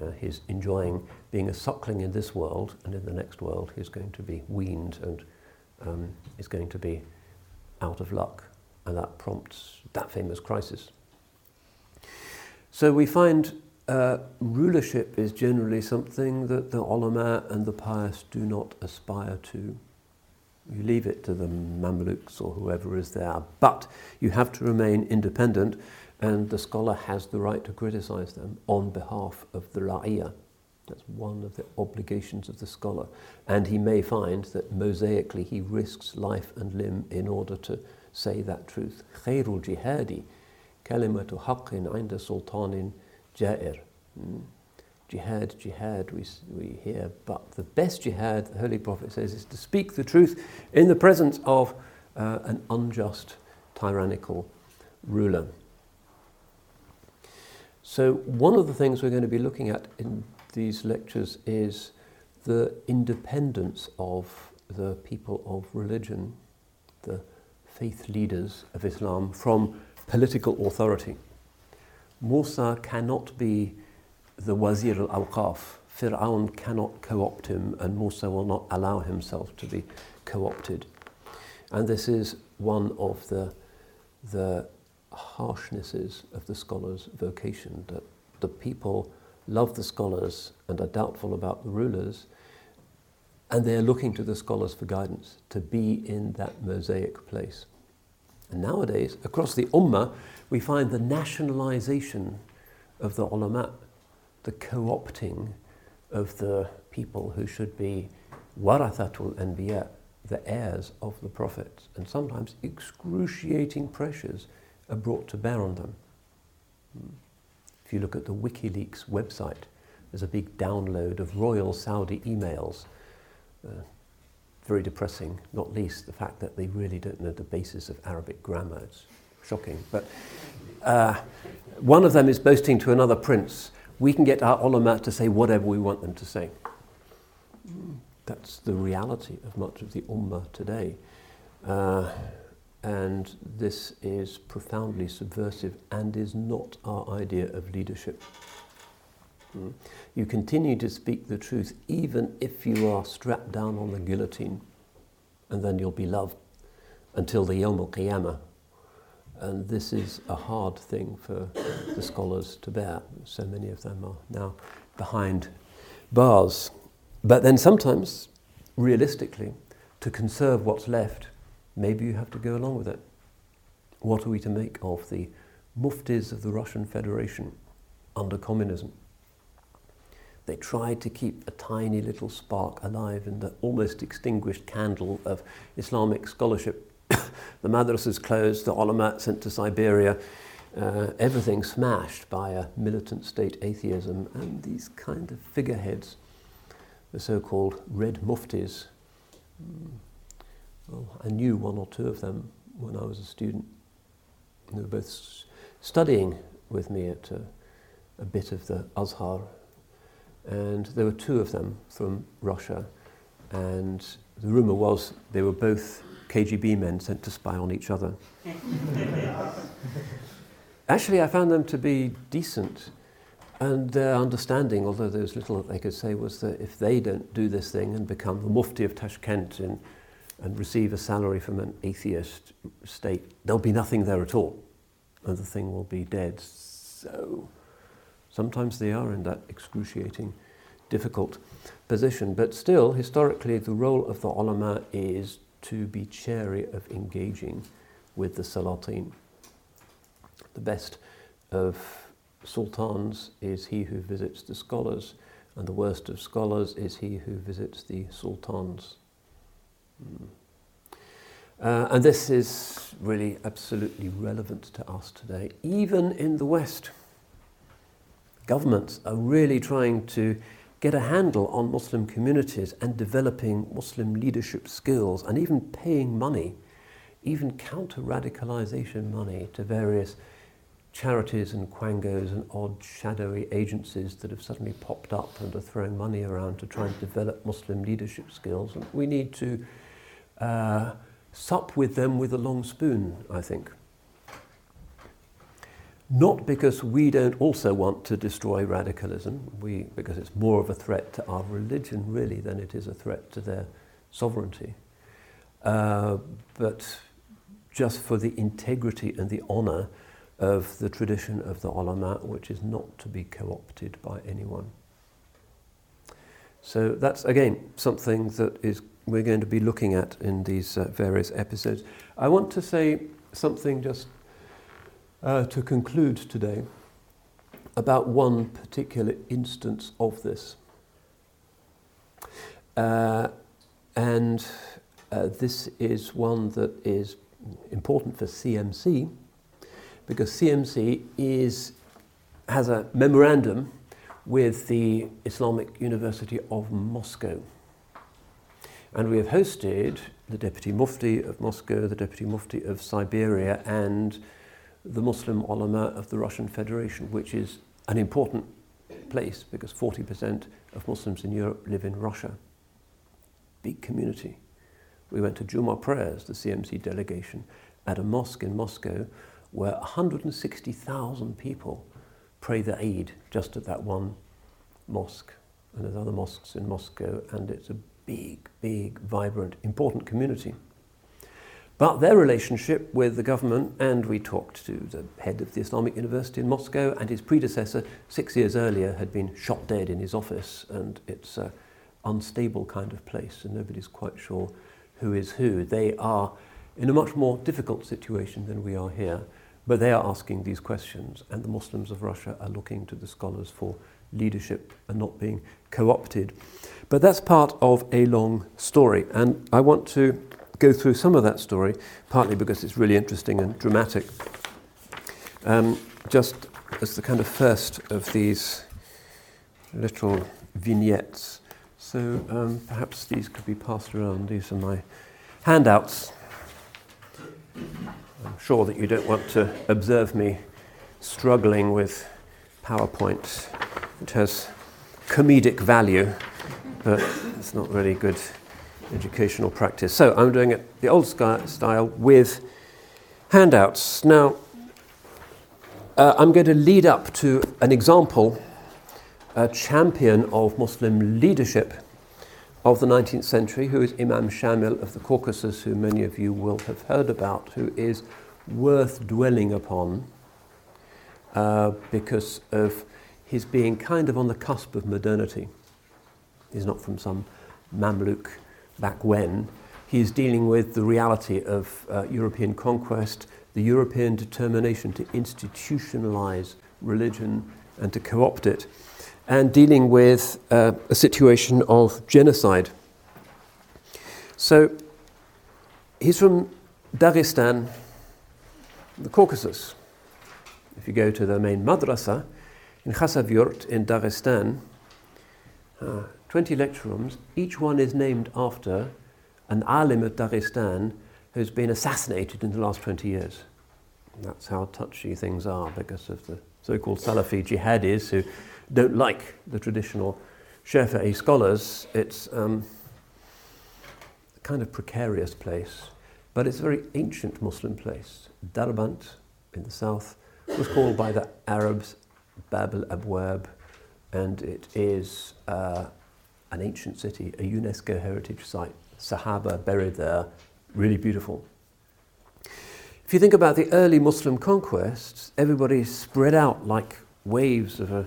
uh, he's enjoying being a suckling in this world and in the next world he's going to be weaned and um, is going to be out of luck. And that prompts that famous crisis. So we find uh, rulership is generally something that the ulama and the pious do not aspire to. You leave it to the Mamluks or whoever is there, but you have to remain independent, and the scholar has the right to criticize them on behalf of the ra'iyah. That's one of the obligations of the scholar. And he may find that mosaically he risks life and limb in order to say that truth. Khairul jihadi kalimatu haqqin inda sultanin ja'ir. Mm. Jihad, jihad, we, we hear, but the best jihad, the Holy Prophet says, is to speak the truth in the presence of uh, an unjust, tyrannical ruler. So, one of the things we're going to be looking at in these lectures is the independence of the people of religion, the faith leaders of Islam, from political authority. Musa cannot be the Wazir al Awqaf. Fir'aun cannot co opt him, and Musa will not allow himself to be co opted. And this is one of the, the harshnesses of the scholar's vocation that the people love the scholars and are doubtful about the rulers, and they're looking to the scholars for guidance to be in that mosaic place. And nowadays, across the Ummah, we find the nationalization of the ulama, the co opting of the people who should be warathatul anbiya, the heirs of the prophets, and sometimes excruciating pressures are brought to bear on them. If you look at the WikiLeaks website, there's a big download of royal Saudi emails. Uh, very depressing, not least the fact that they really don't know the basis of Arabic grammar. It's shocking. But uh, one of them is boasting to another prince, we can get our ulama to say whatever we want them to say. That's the reality of much of the ummah today. Uh, and this is profoundly subversive and is not our idea of leadership. Mm. You continue to speak the truth even if you are strapped down on the guillotine, and then you'll be loved until the Yom Qiyamah. And this is a hard thing for the scholars to bear. So many of them are now behind bars. But then sometimes, realistically, to conserve what's left, maybe you have to go along with it. What are we to make of the muftis of the Russian Federation under communism? They tried to keep a tiny little spark alive in the almost extinguished candle of Islamic scholarship. the madrasas closed, the ulama sent to Siberia, uh, everything smashed by a militant state atheism, and these kind of figureheads, the so called red muftis. Mm, well, I knew one or two of them when I was a student. They were both studying with me at a, a bit of the Azhar and there were two of them from Russia, and the rumour was they were both KGB men sent to spy on each other. Actually, I found them to be decent, and their understanding, although there was little that they could say, was that if they don't do this thing and become the Mufti of Tashkent and, and receive a salary from an atheist state, there'll be nothing there at all, and the thing will be dead. So Sometimes they are in that excruciating, difficult position. But still, historically, the role of the ulama is to be chary of engaging with the salatin. The best of sultans is he who visits the scholars, and the worst of scholars is he who visits the sultans. Mm. Uh, and this is really absolutely relevant to us today, even in the West governments are really trying to get a handle on Muslim communities and developing Muslim leadership skills and even paying money, even counter radicalization money to various charities and quangos and odd shadowy agencies that have suddenly popped up and are throwing money around to try and develop Muslim leadership skills. And we need to uh, sup with them with a long spoon, I think not because we don't also want to destroy radicalism, we, because it's more of a threat to our religion, really, than it is a threat to their sovereignty, uh, but just for the integrity and the honour of the tradition of the ulama, which is not to be co opted by anyone. So that's again something that is we're going to be looking at in these uh, various episodes. I want to say something just uh, to conclude today about one particular instance of this. Uh, and uh, this is one that is important for CMC because CMC is, has a memorandum with the Islamic University of Moscow. And we have hosted the Deputy Mufti of Moscow, the Deputy Mufti of Siberia, and the Muslim ulama of the Russian Federation, which is an important place because 40% of Muslims in Europe live in Russia. Big community. We went to Juma prayers, the CMC delegation, at a mosque in Moscow where 160,000 people pray the Eid just at that one mosque. And there's other mosques in Moscow, and it's a big, big, vibrant, important community. But their relationship with the government, and we talked to the head of the Islamic University in Moscow, and his predecessor six years earlier had been shot dead in his office, and it's an unstable kind of place, and nobody's quite sure who is who. They are in a much more difficult situation than we are here, but they are asking these questions, and the Muslims of Russia are looking to the scholars for leadership and not being co opted. But that's part of a long story, and I want to go through some of that story, partly because it's really interesting and dramatic. Um, just as the kind of first of these little vignettes. So um, perhaps these could be passed around. These are my handouts. I'm sure that you don't want to observe me struggling with PowerPoint. It has comedic value, but it's not really good educational practice. So I'm doing it the old style with handouts. Now, uh, I'm going to lead up to an example, a champion of Muslim leadership of the 19th century, who is Imam Shamil of the Caucasus, who many of you will have heard about, who is worth dwelling upon uh, because of his being kind of on the cusp of modernity. He's not from some Mamluk back when, he is dealing with the reality of uh, European conquest, the European determination to institutionalize religion and to co opt it, and dealing with uh, a situation of genocide. So he's from Dagestan, the Caucasus. If you go to the main madrasa in Khasavyurt in Dagestan, uh, 20 lecture rooms, each one is named after an alim of Dagestan who's been assassinated in the last 20 years. That's how touchy things are because of the so called Salafi jihadis who don't like the traditional Shafi'i scholars. It's um, a kind of precarious place, but it's a very ancient Muslim place. Darbant in the south was called by the Arabs Bab al Abwab, and it is. Uh, an ancient city, a UNESCO heritage site, Sahaba buried there, really beautiful. If you think about the early Muslim conquests, everybody spread out like waves of a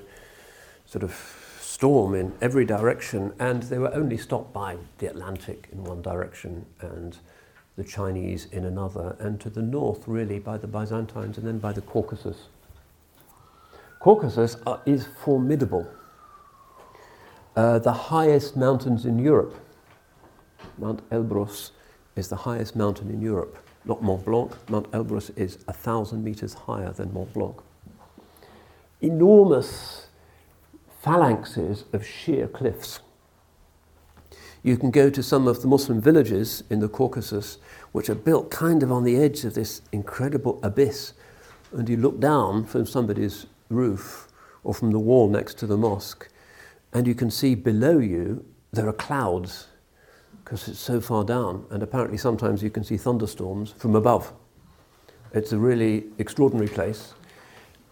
sort of storm in every direction, and they were only stopped by the Atlantic in one direction and the Chinese in another, and to the north, really, by the Byzantines and then by the Caucasus. Caucasus are, is formidable. Uh, the highest mountains in Europe. Mount Elbrus is the highest mountain in Europe, not Mont Blanc. Mount Elbrus is a thousand meters higher than Mont Blanc. Enormous phalanxes of sheer cliffs. You can go to some of the Muslim villages in the Caucasus, which are built kind of on the edge of this incredible abyss, and you look down from somebody's roof or from the wall next to the mosque, and you can see below you there are clouds because it's so far down, and apparently sometimes you can see thunderstorms from above. It's a really extraordinary place.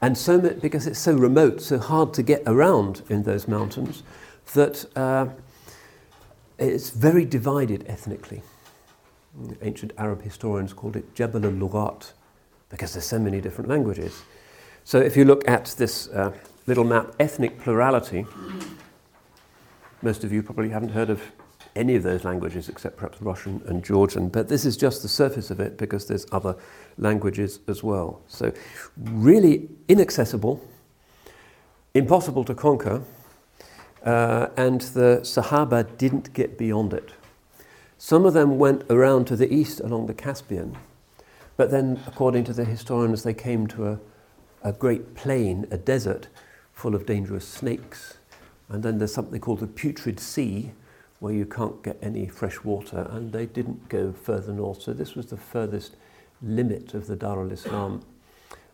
And so, because it's so remote, so hard to get around in those mountains, that uh, it's very divided ethnically. Ancient Arab historians called it Jebel al Lughat, because there's so many different languages. So if you look at this uh, little map, ethnic plurality, most of you probably haven't heard of any of those languages except perhaps Russian and Georgian, but this is just the surface of it because there's other languages as well. So, really inaccessible, impossible to conquer, uh, and the Sahaba didn't get beyond it. Some of them went around to the east along the Caspian, but then, according to the historians, they came to a, a great plain, a desert, full of dangerous snakes and then there's something called the Putrid Sea, where you can't get any fresh water, and they didn't go further north. So this was the furthest limit of the Dar al Islam.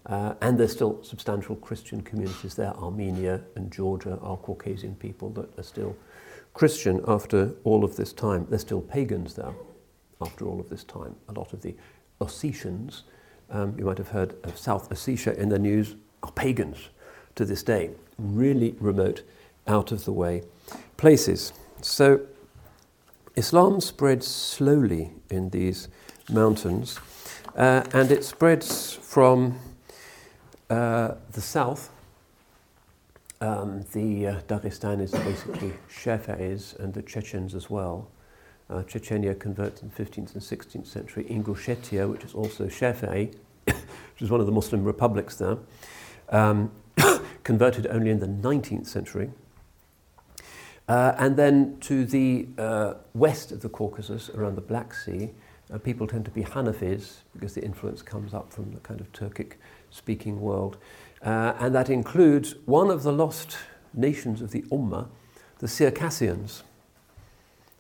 Uh, and there's still substantial Christian communities there. Armenia and Georgia are Caucasian people that are still Christian after all of this time. They're still pagans there after all of this time. A lot of the Ossetians, um, you might have heard of South Ossetia in the news, are pagans to this day. Really remote, out of the way places. So Islam spreads slowly in these mountains, uh, and it spreads from uh, the south. Um, the uh, Dagestan is basically Shafi'is and the Chechens as well. Uh, Chechnya converted in the 15th and 16th century. Ingushetia, which is also Shafi'i, which is one of the Muslim republics there, um, converted only in the 19th century. Uh, and then to the uh, west of the Caucasus, around the Black Sea, uh, people tend to be Hanafis because the influence comes up from the kind of Turkic speaking world. Uh, and that includes one of the lost nations of the Ummah, the Circassians.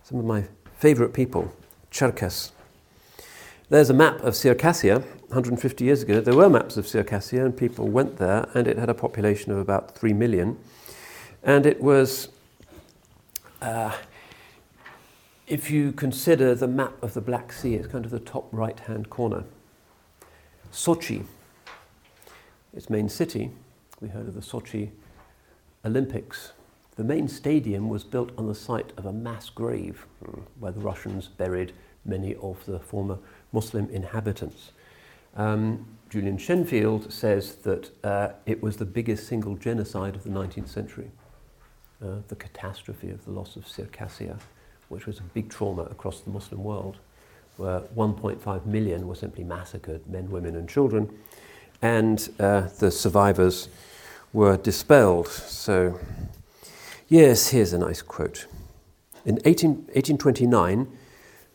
Some of my favorite people, Cherkess. There's a map of Circassia 150 years ago. There were maps of Circassia, and people went there, and it had a population of about 3 million. And it was uh, if you consider the map of the Black Sea, it's kind of the top right hand corner. Sochi, its main city, we heard of the Sochi Olympics. The main stadium was built on the site of a mass grave hmm, where the Russians buried many of the former Muslim inhabitants. Um, Julian Shenfield says that uh, it was the biggest single genocide of the 19th century. Uh, the catastrophe of the loss of Circassia, which was a big trauma across the Muslim world, where 1.5 million were simply massacred, men, women, and children, and uh, the survivors were dispelled. So, yes, here's a nice quote. In 18, 1829,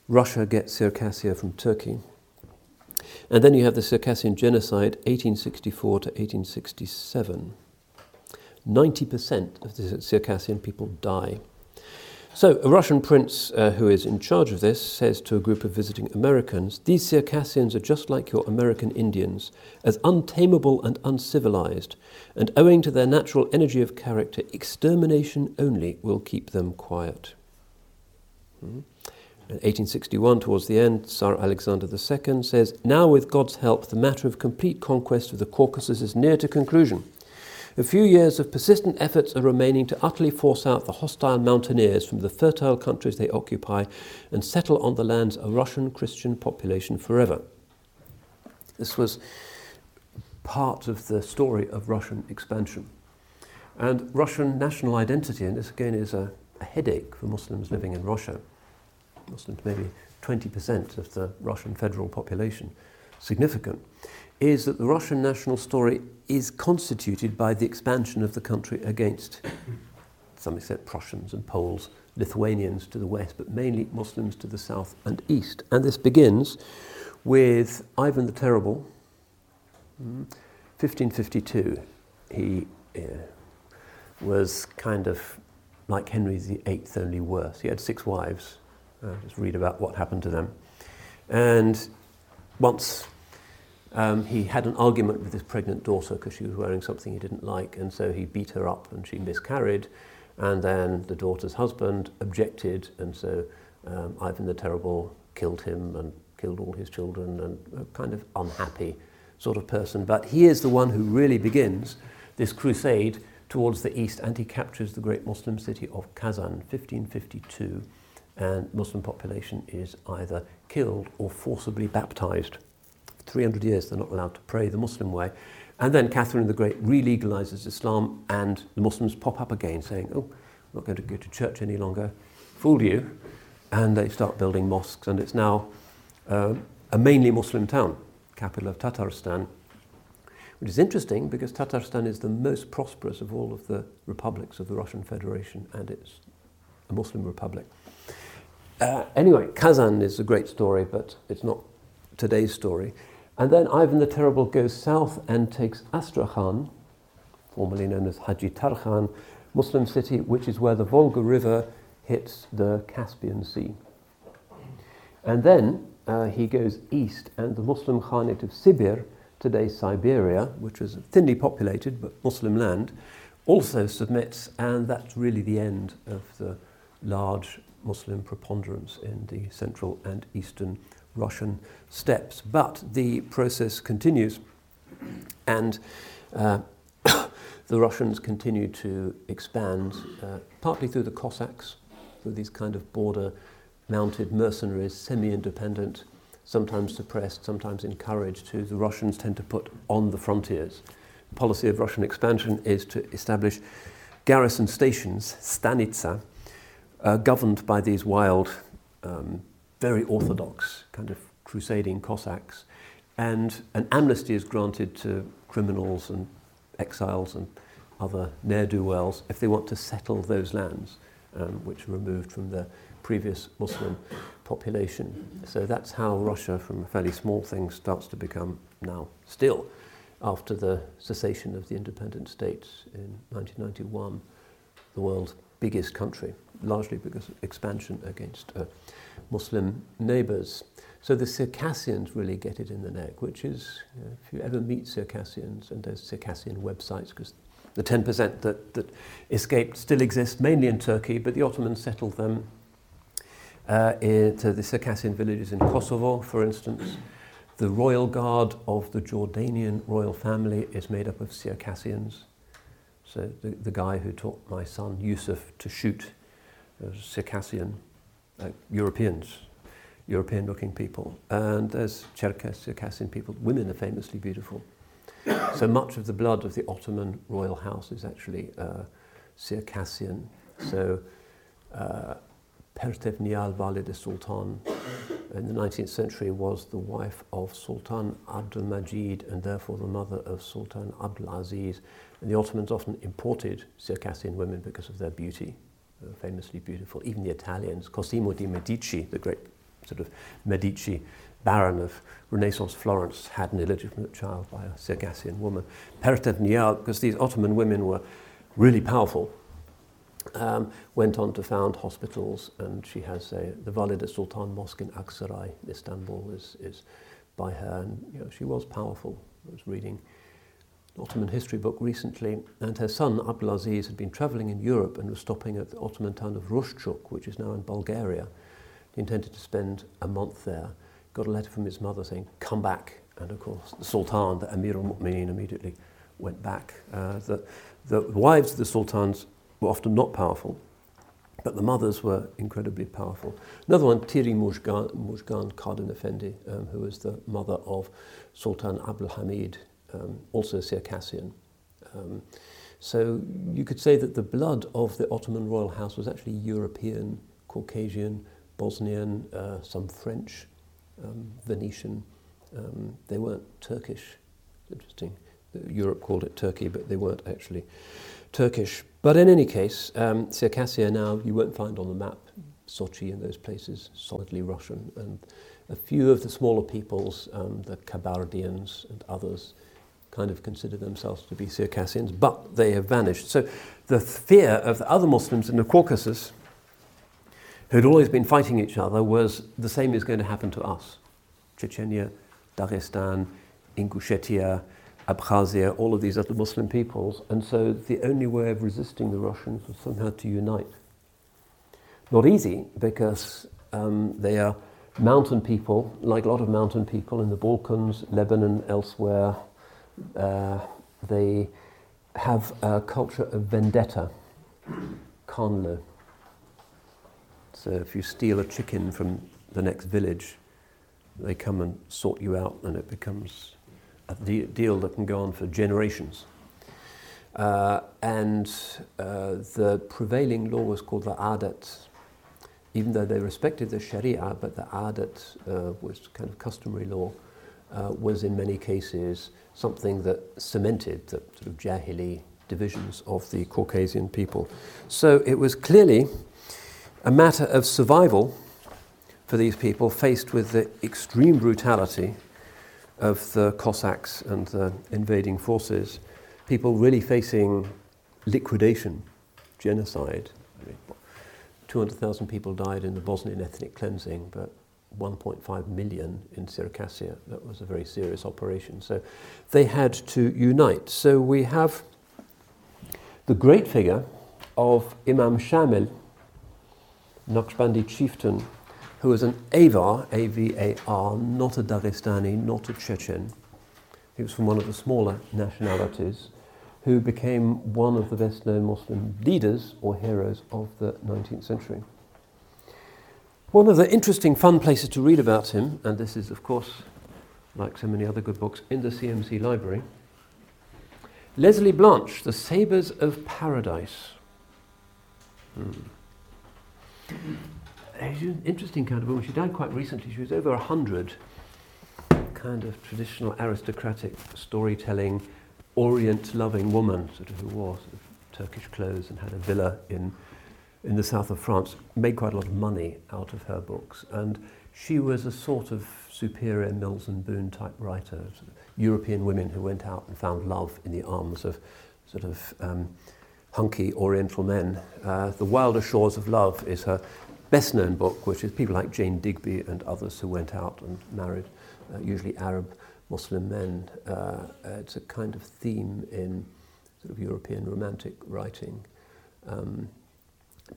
Russia gets Circassia from Turkey. And then you have the Circassian genocide, 1864 to 1867. 90% of the Circassian people die. So, a Russian prince uh, who is in charge of this says to a group of visiting Americans These Circassians are just like your American Indians, as untamable and uncivilized, and owing to their natural energy of character, extermination only will keep them quiet. Hmm. In 1861, towards the end, Tsar Alexander II says, Now, with God's help, the matter of complete conquest of the Caucasus is near to conclusion. A few years of persistent efforts are remaining to utterly force out the hostile mountaineers from the fertile countries they occupy and settle on the lands a Russian Christian population forever. This was part of the story of Russian expansion. And Russian national identity, and this again is a, a headache for Muslims living in Russia. Muslims, maybe 20% of the Russian federal population, significant is that the Russian national story is constituted by the expansion of the country against, to some extent, Prussians and Poles, Lithuanians to the west, but mainly Muslims to the south and east. And this begins with Ivan the Terrible, 1552. He uh, was kind of like Henry VIII, only worse. He had six wives. Uh, just read about what happened to them. And once um, he had an argument with his pregnant daughter because she was wearing something he didn't like, and so he beat her up and she miscarried. And then the daughter's husband objected, and so um, Ivan the Terrible killed him and killed all his children, and a kind of unhappy sort of person. But he is the one who really begins this crusade towards the east, and he captures the great Muslim city of Kazan, 1552, and Muslim population is either killed or forcibly baptized. 300 years they're not allowed to pray the Muslim way. And then Catherine the Great re-legalizes Islam and the Muslims pop up again saying, oh, I'm not going to go to church any longer. Fooled you. And they start building mosques and it's now uh, a mainly Muslim town, capital of Tatarstan, which is interesting because Tatarstan is the most prosperous of all of the republics of the Russian Federation and it's a Muslim republic. Uh, anyway, Kazan is a great story, but it's not today's story. And then Ivan the Terrible goes south and takes Astrakhan, formerly known as Haji Tarkhan, Muslim city, which is where the Volga River hits the Caspian Sea. And then uh, he goes east, and the Muslim Khanate of Sibir, today Siberia, which is thinly populated but Muslim land, also submits, and that's really the end of the large Muslim preponderance in the central and eastern Russian steppes. But the process continues, and uh, the Russians continue to expand, uh, partly through the Cossacks, through these kind of border mounted mercenaries, semi independent, sometimes suppressed, sometimes encouraged, who the Russians tend to put on the frontiers. The policy of Russian expansion is to establish garrison stations, stanitsa, uh, governed by these wild, um, very orthodox kind of crusading Cossacks. And an amnesty is granted to criminals and exiles and other ne'er do wells if they want to settle those lands, um, which are removed from the previous Muslim population. So that's how Russia, from a fairly small thing, starts to become now, still, after the cessation of the independent states in 1991, the world's biggest country, largely because of expansion against uh, Muslim neighbors. So the Circassians really get it in the neck, which is, you know, if you ever meet Circassians, and there's Circassian websites, because the 10% that, that escaped still exist, mainly in Turkey, but the Ottomans settled them uh, into the Circassian villages in Kosovo, for instance. The royal guard of the Jordanian royal family is made up of Circassians. So the, the guy who taught my son Yusuf to shoot was Circassian, uh, Europeans, European looking people. And there's Cherkess, Circassian people. Women are famously beautiful. so much of the blood of the Ottoman royal house is actually uh, Circassian. So uh, Pertevniyal Valide Sultan in the 19th century was the wife of Sultan Abdul Majid and therefore the mother of Sultan Abdul Aziz. And the Ottomans often imported Circassian women because of their beauty, famously beautiful. Even the Italians, Cosimo di Medici, the great sort of Medici baron of Renaissance Florence, had an illegitimate child by a Circassian woman. Pertev because these Ottoman women were really powerful, um, went on to found hospitals, and she has a, the Valide Sultan Mosque in Aksaray, Istanbul, is, is by her, and you know, she was powerful. I was reading Ottoman history book recently, and her son Abdulaziz had been travelling in Europe and was stopping at the Ottoman town of Rushchuk, which is now in Bulgaria. He intended to spend a month there. Got a letter from his mother saying, "Come back." And of course, the Sultan, the Amir al-Mu'minin, immediately went back. Uh, the, the wives of the sultans were often not powerful, but the mothers were incredibly powerful. Another one, Tiri Mujgan, Mujgan Kardin Effendi, um, who was the mother of Sultan Abdul Hamid, um, also Circassian. Um, so you could say that the blood of the Ottoman royal house was actually European, Caucasian, Bosnian, uh, some French, um, Venetian. Um, they weren't Turkish. Interesting. Europe called it Turkey, but they weren't actually Turkish. But in any case, um, Circassia now you won't find on the map Sochi and those places, solidly Russian. And a few of the smaller peoples, um, the Kabardians and others, kind of consider themselves to be Circassians, but they have vanished. So the fear of the other Muslims in the Caucasus, who'd always been fighting each other, was the same is going to happen to us. Chechnya, Dagestan, Ingushetia, Abkhazia, all of these other Muslim peoples, and so the only way of resisting the Russians was somehow to unite. Not easy because um, they are mountain people, like a lot of mountain people in the Balkans, Lebanon, elsewhere. Uh, they have a culture of vendetta, kanlı. So if you steal a chicken from the next village, they come and sort you out, and it becomes a de- deal that can go on for generations. Uh, and uh, the prevailing law was called the adat, even though they respected the sharia, but the adat uh, was kind of customary law, uh, was in many cases something that cemented the sort of jahili divisions of the Caucasian people. So it was clearly a matter of survival for these people faced with the extreme brutality of the Cossacks and the invading forces, people really facing liquidation, genocide. I mean, 200,000 people died in the Bosnian ethnic cleansing, but 1.5 million in Circassia. That was a very serious operation. So they had to unite. So we have the great figure of Imam Shamil, Naqshbandi chieftain, who was an Avar, A-V-A-R, not a Dagestani, not a Chechen. He was from one of the smaller nationalities, who became one of the best known Muslim leaders or heroes of the 19th century. One of the interesting, fun places to read about him, and this is, of course, like so many other good books, in the CMC library, Lesley Blanch, The Sabres of Paradise. Hmm. She's an interesting kind of woman. She died quite recently. She was over 100, kind of traditional aristocratic storytelling, Orient loving woman, sort of who wore sort of Turkish clothes and had a villa in, in the south of France. Made quite a lot of money out of her books. And she was a sort of superior Mills and Boon type writer, sort of European women who went out and found love in the arms of sort of um, hunky Oriental men. Uh, the Wilder Shores of Love is her best known book, which is people like Jane Digby and others who went out and married, uh, usually Arab Muslim men. Uh, it's a kind of theme in sort of European romantic writing. Um,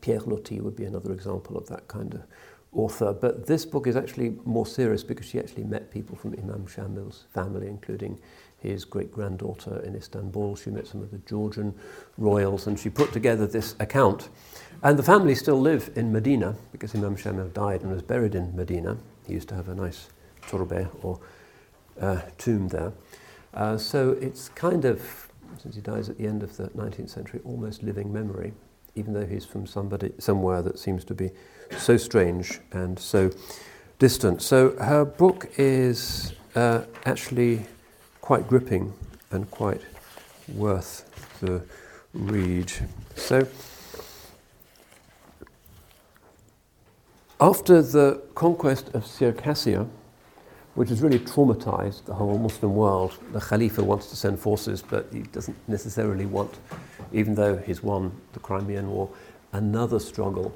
Pierre Loti would be another example of that kind of author. But this book is actually more serious because she actually met people from Imam Shamil's family, including his great granddaughter in Istanbul. She met some of the Georgian royals and she put together this account. And the family still live in Medina because Imam Shamil died and was buried in Medina. He used to have a nice turbe or uh, tomb there. Uh, so it's kind of, since he dies at the end of the 19th century, almost living memory, even though he's from somebody somewhere that seems to be so strange and so distant. So her book is uh, actually quite gripping and quite worth the read. So after the conquest of Circassia, which has really traumatized the whole Muslim world. The Khalifa wants to send forces, but he doesn't necessarily want, even though he's won the Crimean War, another struggle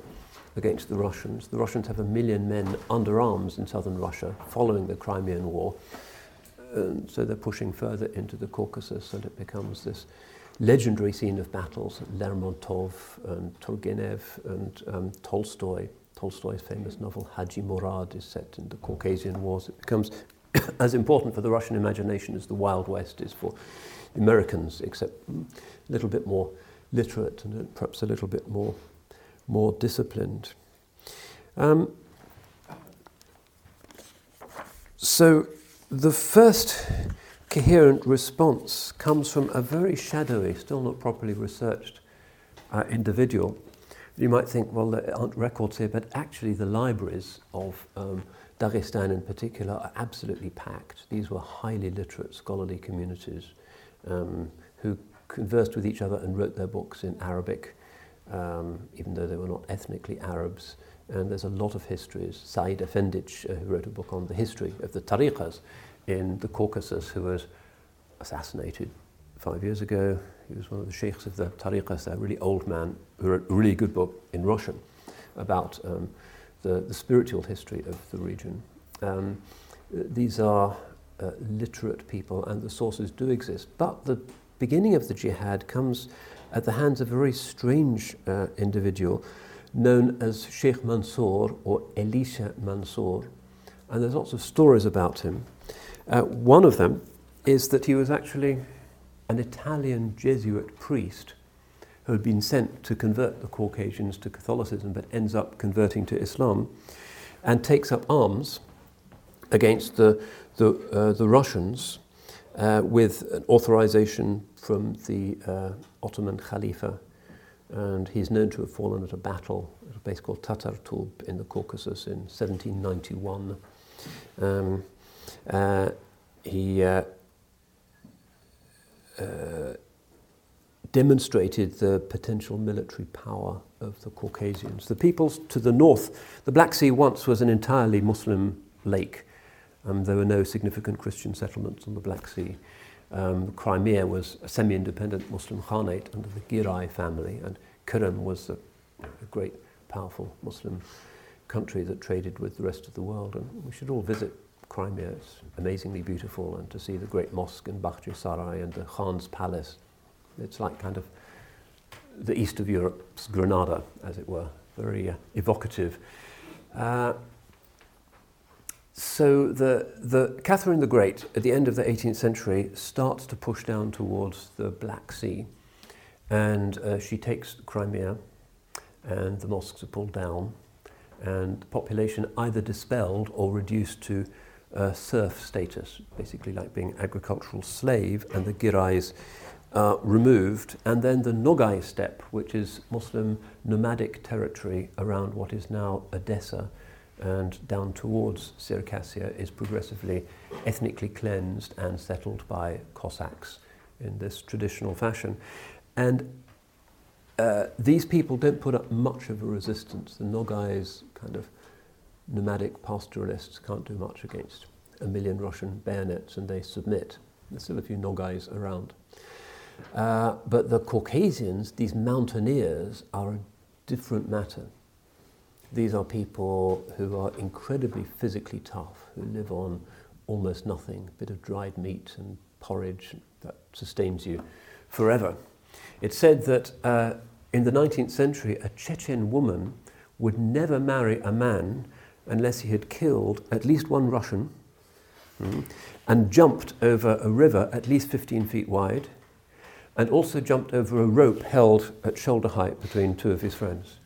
against the Russians. The Russians have a million men under arms in southern Russia following the Crimean War. And so they're pushing further into the Caucasus, and it becomes this legendary scene of battles Lermontov and Turgenev and um, Tolstoy. Tolstoy's famous novel Haji Murad is set in the Caucasian Wars. It becomes as important for the Russian imagination as the Wild West is for Americans, except a little bit more literate and perhaps a little bit more more disciplined. Um, so the first coherent response comes from a very shadowy, still not properly researched uh, individual. You might think, well, there aren't records here, but actually the libraries of um, Dagestan in particular are absolutely packed. These were highly literate, scholarly communities um, who conversed with each other and wrote their books in Arabic, um, even though they were not ethnically Arabs. And there's a lot of histories. Said Efendic, uh, who wrote a book on the history of the tariqas in the Caucasus, who was assassinated five years ago, He was one of the sheikhs of the tariqas, a really old man who wrote a really good book in Russian about um, the, the spiritual history of the region. Um, these are uh, literate people, and the sources do exist. But the beginning of the jihad comes at the hands of a very strange uh, individual known as Sheikh Mansour or Elisha Mansour. And there's lots of stories about him. Uh, one of them is that he was actually an Italian Jesuit priest who had been sent to convert the Caucasians to Catholicism but ends up converting to Islam and takes up arms against the, the, uh, the Russians uh, with an authorization from the uh, Ottoman Khalifa. And he's known to have fallen at a battle at a place called Tatartub in the Caucasus in 1791. Um, uh, he uh, demonstrated the potential military power of the Caucasians. The peoples to the north, the Black Sea once was an entirely Muslim lake. Um, there were no significant Christian settlements on the Black Sea. Um, Crimea was a semi-independent Muslim Khanate under the Giray family, and Kirim was a, a great powerful Muslim country that traded with the rest of the world. And we should all visit Crimea. It's amazingly beautiful, and to see the great mosque in Bakhchi Sarai and the Khan's palace. It's like kind of the east of Europe's Granada, as it were, very uh, evocative. Uh, so the, the Catherine the Great, at the end of the 18th century, starts to push down towards the Black Sea, and uh, she takes Crimea, and the mosques are pulled down, and the population either dispelled or reduced to uh, serf status, basically like being agricultural slave, and the girais uh, removed, and then the Nogai steppe, which is Muslim nomadic territory around what is now Odessa and down towards Circassia, is progressively ethnically cleansed and settled by Cossacks in this traditional fashion. And uh, these people don't put up much of a resistance. The Nogais, kind of nomadic pastoralists, can't do much against a million Russian bayonets and they submit. There's still a few Nogais around. Uh, but the Caucasians, these mountaineers, are a different matter. These are people who are incredibly physically tough, who live on almost nothing, a bit of dried meat and porridge that sustains you forever. It's said that uh, in the 19th century, a Chechen woman would never marry a man unless he had killed at least one Russian mm, and jumped over a river at least 15 feet wide and also jumped over a rope held at shoulder height between two of his friends.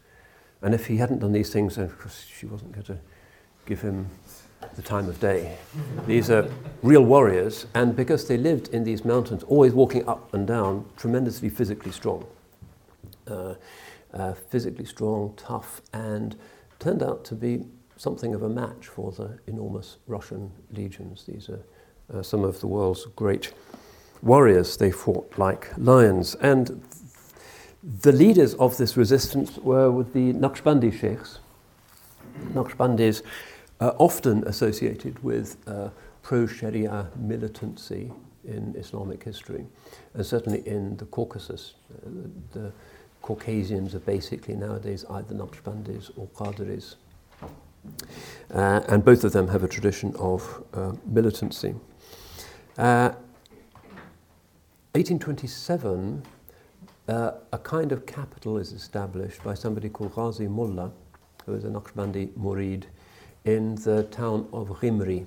And if he hadn't done these things, then of course she wasn't going to give him the time of day. These are real warriors, and because they lived in these mountains, always walking up and down, tremendously physically strong. Uh, uh, physically strong, tough, and turned out to be something of a match for the enormous Russian legions. These are uh, some of the world's great warriors. They fought like lions. And the leaders of this resistance were with the Naqshbandi sheikhs. Naqshbandis are often associated with uh, pro Sharia militancy in Islamic history, and certainly in the Caucasus. Uh, the, the Caucasians are basically nowadays either Naqshbandis or Qadiris. Uh, and both of them have a tradition of uh, militancy. Uh, 1827, uh, a kind of capital is established by somebody called Ghazi Mullah, who is a Naqshbandi murid, in the town of Ghimri,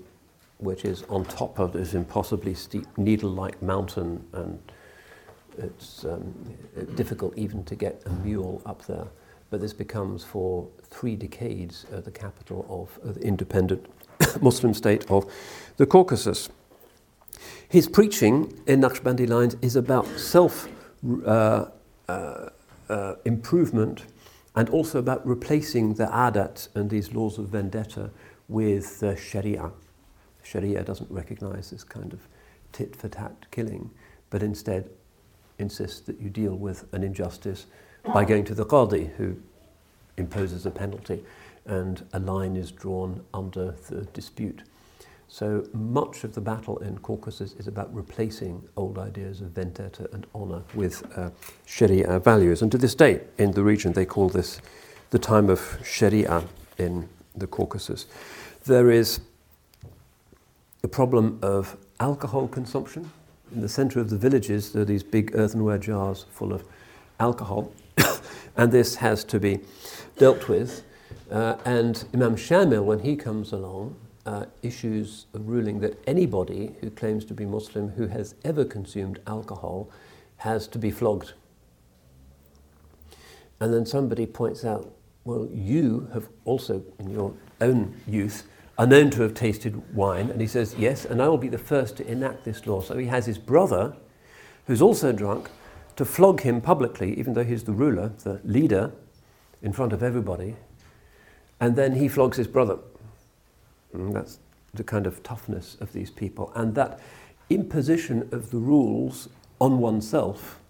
which is on top of this impossibly steep needle-like mountain, and it's um, difficult even to get a mule up there. But this becomes, for three decades, uh, the capital of uh, the independent Muslim state of the Caucasus. His preaching in Naqshbandi lines is about self uh, uh, uh, improvement and also about replacing the adat and these laws of vendetta with sharia. Sharia doesn't recognize this kind of tit for tat killing, but instead insists that you deal with an injustice by going to the qadi, who imposes a penalty, and a line is drawn under the dispute. So much of the battle in Caucasus is about replacing old ideas of vendetta and honor with uh, Sharia values. And to this day, in the region, they call this the time of Sharia in the Caucasus. There is the problem of alcohol consumption. In the center of the villages, there are these big earthenware jars full of alcohol, and this has to be dealt with. Uh, and Imam Shamil, when he comes along, uh, issues a ruling that anybody who claims to be Muslim who has ever consumed alcohol has to be flogged. And then somebody points out, well, you have also, in your own youth, are known to have tasted wine. And he says, yes, and I will be the first to enact this law. So he has his brother, who's also drunk, to flog him publicly, even though he's the ruler, the leader, in front of everybody. And then he flogs his brother. And mm, that's the kind of toughness of these people. And that imposition of the rules on oneself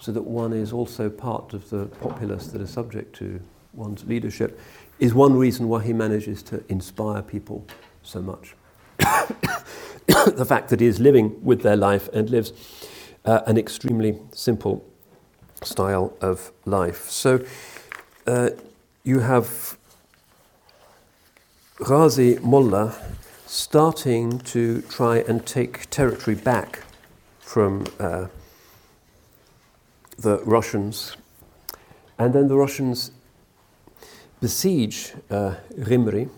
so that one is also part of the populace that is subject to one's leadership is one reason why he manages to inspire people so much. the fact that he is living with their life and lives uh, an extremely simple style of life. So, uh, you have Ghazi Mullah starting to try and take territory back from uh, the Russians. And then the Russians besiege uh, Ghimri,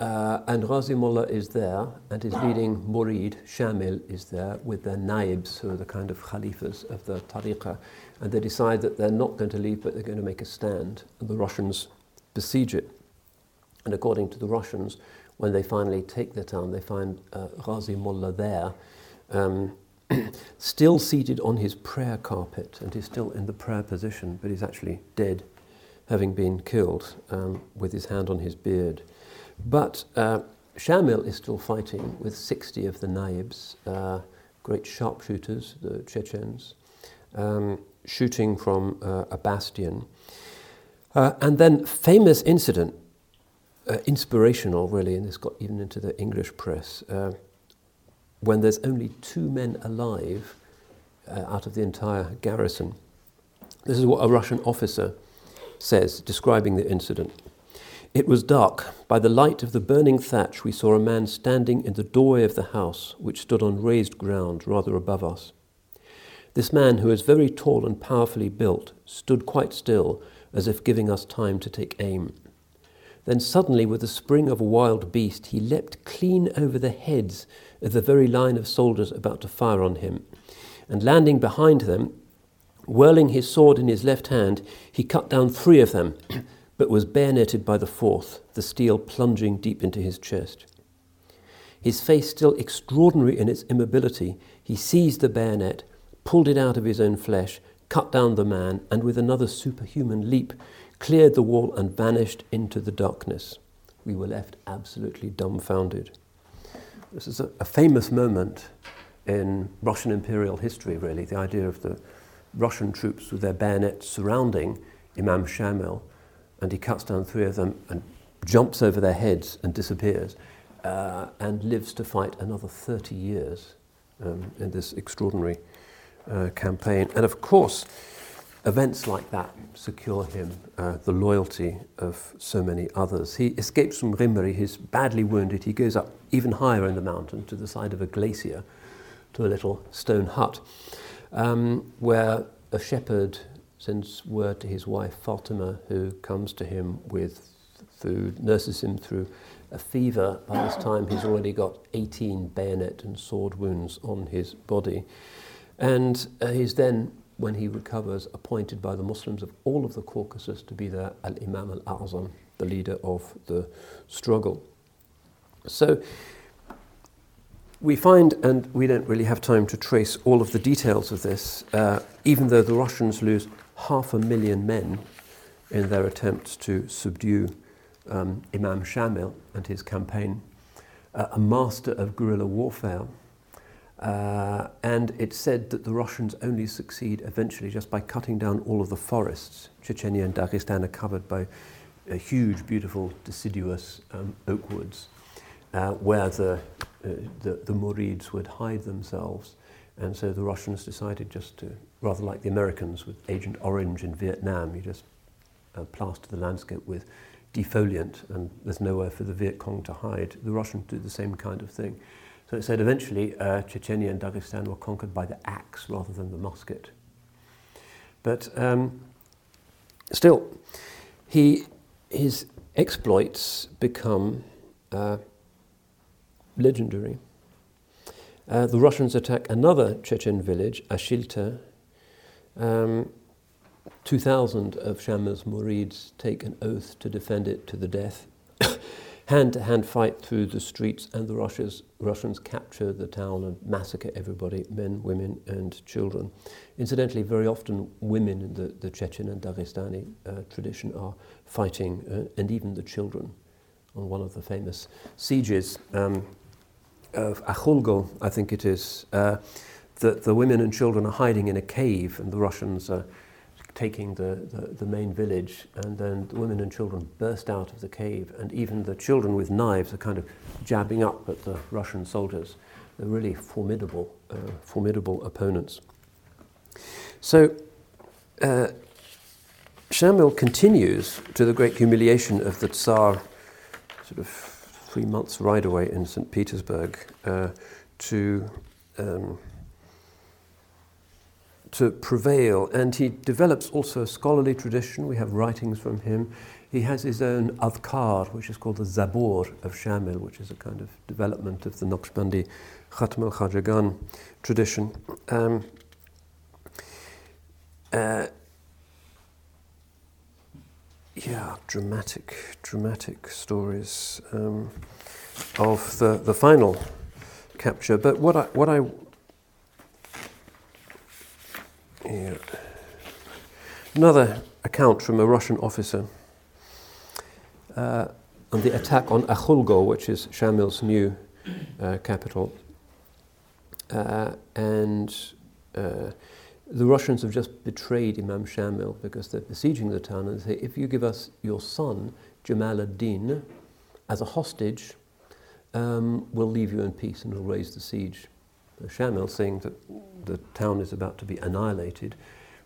uh, and Ghazi Mullah is there, and his leading murid, Shamil, is there with their naibs, who are the kind of khalifas of the tariqah. And they decide that they're not going to leave, but they're going to make a stand. And the Russians besiege it. And according to the Russians, when they finally take the town, they find uh, Ghazi Mullah there, um, still seated on his prayer carpet, and he's still in the prayer position, but he's actually dead, having been killed um, with his hand on his beard. But uh, Shamil is still fighting with 60 of the naibs, uh, great sharpshooters, the Chechens, um, shooting from uh, a bastion. Uh, and then, famous incident, uh, inspirational really, and this got even into the English press, uh, when there's only two men alive out of the entire garrison. This is what a Russian officer says, describing the incident. It was dark. By the light of the burning thatch, we saw a man standing in the doorway of the house, which stood on raised ground rather above us. This man, who was very tall and powerfully built, stood quite still, as if giving us time to take aim. Then suddenly, with the spring of a wild beast, he leapt clean over the heads of the very line of soldiers about to fire on him, and landing behind them, whirling his sword in his left hand, he cut down three of them but was bayoneted by the fourth, the steel plunging deep into his chest. His face still extraordinary in its immobility, he seized the bayonet, pulled it out of his own flesh, cut down the man, and with another superhuman leap, cleared the wall and vanished into the darkness. We were left absolutely dumbfounded. This is a, a famous moment in Russian imperial history, really, the idea of the Russian troops with their bayonets surrounding Imam Shamil and he cuts down three of them and jumps over their heads and disappears uh, and lives to fight another 30 years um, in this extraordinary uh, campaign. And of course, events like that secure him uh, the loyalty of so many others. He escapes from Ghimri, he's badly wounded, he goes up even higher in the mountain to the side of a glacier to a little stone hut um, where a shepherd sends word to his wife Fatima, who comes to him with food, nurses him through a fever. By this time, he's already got 18 bayonet and sword wounds on his body. And uh, he's then, when he recovers, appointed by the Muslims of all of the Caucasus to be their Al Imam al Azam, the leader of the struggle. So, we find, and we don't really have time to trace all of the details of this, uh, even though the Russians lose half a million men in their attempts to subdue um, Imam Shamil and his campaign, uh, a master of guerrilla warfare. Uh, and it's said that the Russians only succeed eventually just by cutting down all of the forests. Chechnya and Dagestan are covered by a huge, beautiful, deciduous um, oak woods uh, where the, uh, the, the Murids would hide themselves. And so the Russians decided just to, rather like the Americans with Agent Orange in Vietnam, you just uh, plaster the landscape with defoliant and there's nowhere for the Viet Cong to hide. The Russians do the same kind of thing. So it said eventually uh, Chechnya and Dagestan were conquered by the axe rather than the musket. But um, still, he, his exploits become uh, legendary. Uh, the Russians attack another Chechen village, Ashilta. Um, 2,000 of Shamil's Murids take an oath to defend it to the death. hand to hand fight through the streets, and the Russians, Russians capture the town and massacre everybody men, women, and children. Incidentally, very often women in the, the Chechen and Dagestani uh, tradition are fighting, uh, and even the children. On one of the famous sieges, um, of Akhulgo, I think it is, uh, that the women and children are hiding in a cave and the Russians are taking the, the, the, main village and then the women and children burst out of the cave and even the children with knives are kind of jabbing up at the Russian soldiers. They're really formidable, uh, formidable opponents. So uh, Shamil continues to the great humiliation of the Tsar, sort of three months' ride away in St. Petersburg, uh, to, um, to prevail. And he develops also a scholarly tradition. We have writings from him. He has his own adhkar, which is called the Zabur of Shamil, which is a kind of development of the Naqshbandi Khatm al Khajagan tradition. Um, uh, yeah, dramatic, dramatic stories um, of the, the final capture. But what I, what I yeah. another account from a Russian officer uh, on the attack on Akhulgo, which is Shamil's new uh, capital, uh, and uh, the Russians have just betrayed Imam Shamil because they're besieging the town and they say, if you give us your son, Jamal ad-Din, as a hostage, um, we'll leave you in peace and we'll raise the siege. So Shamil, saying that the town is about to be annihilated,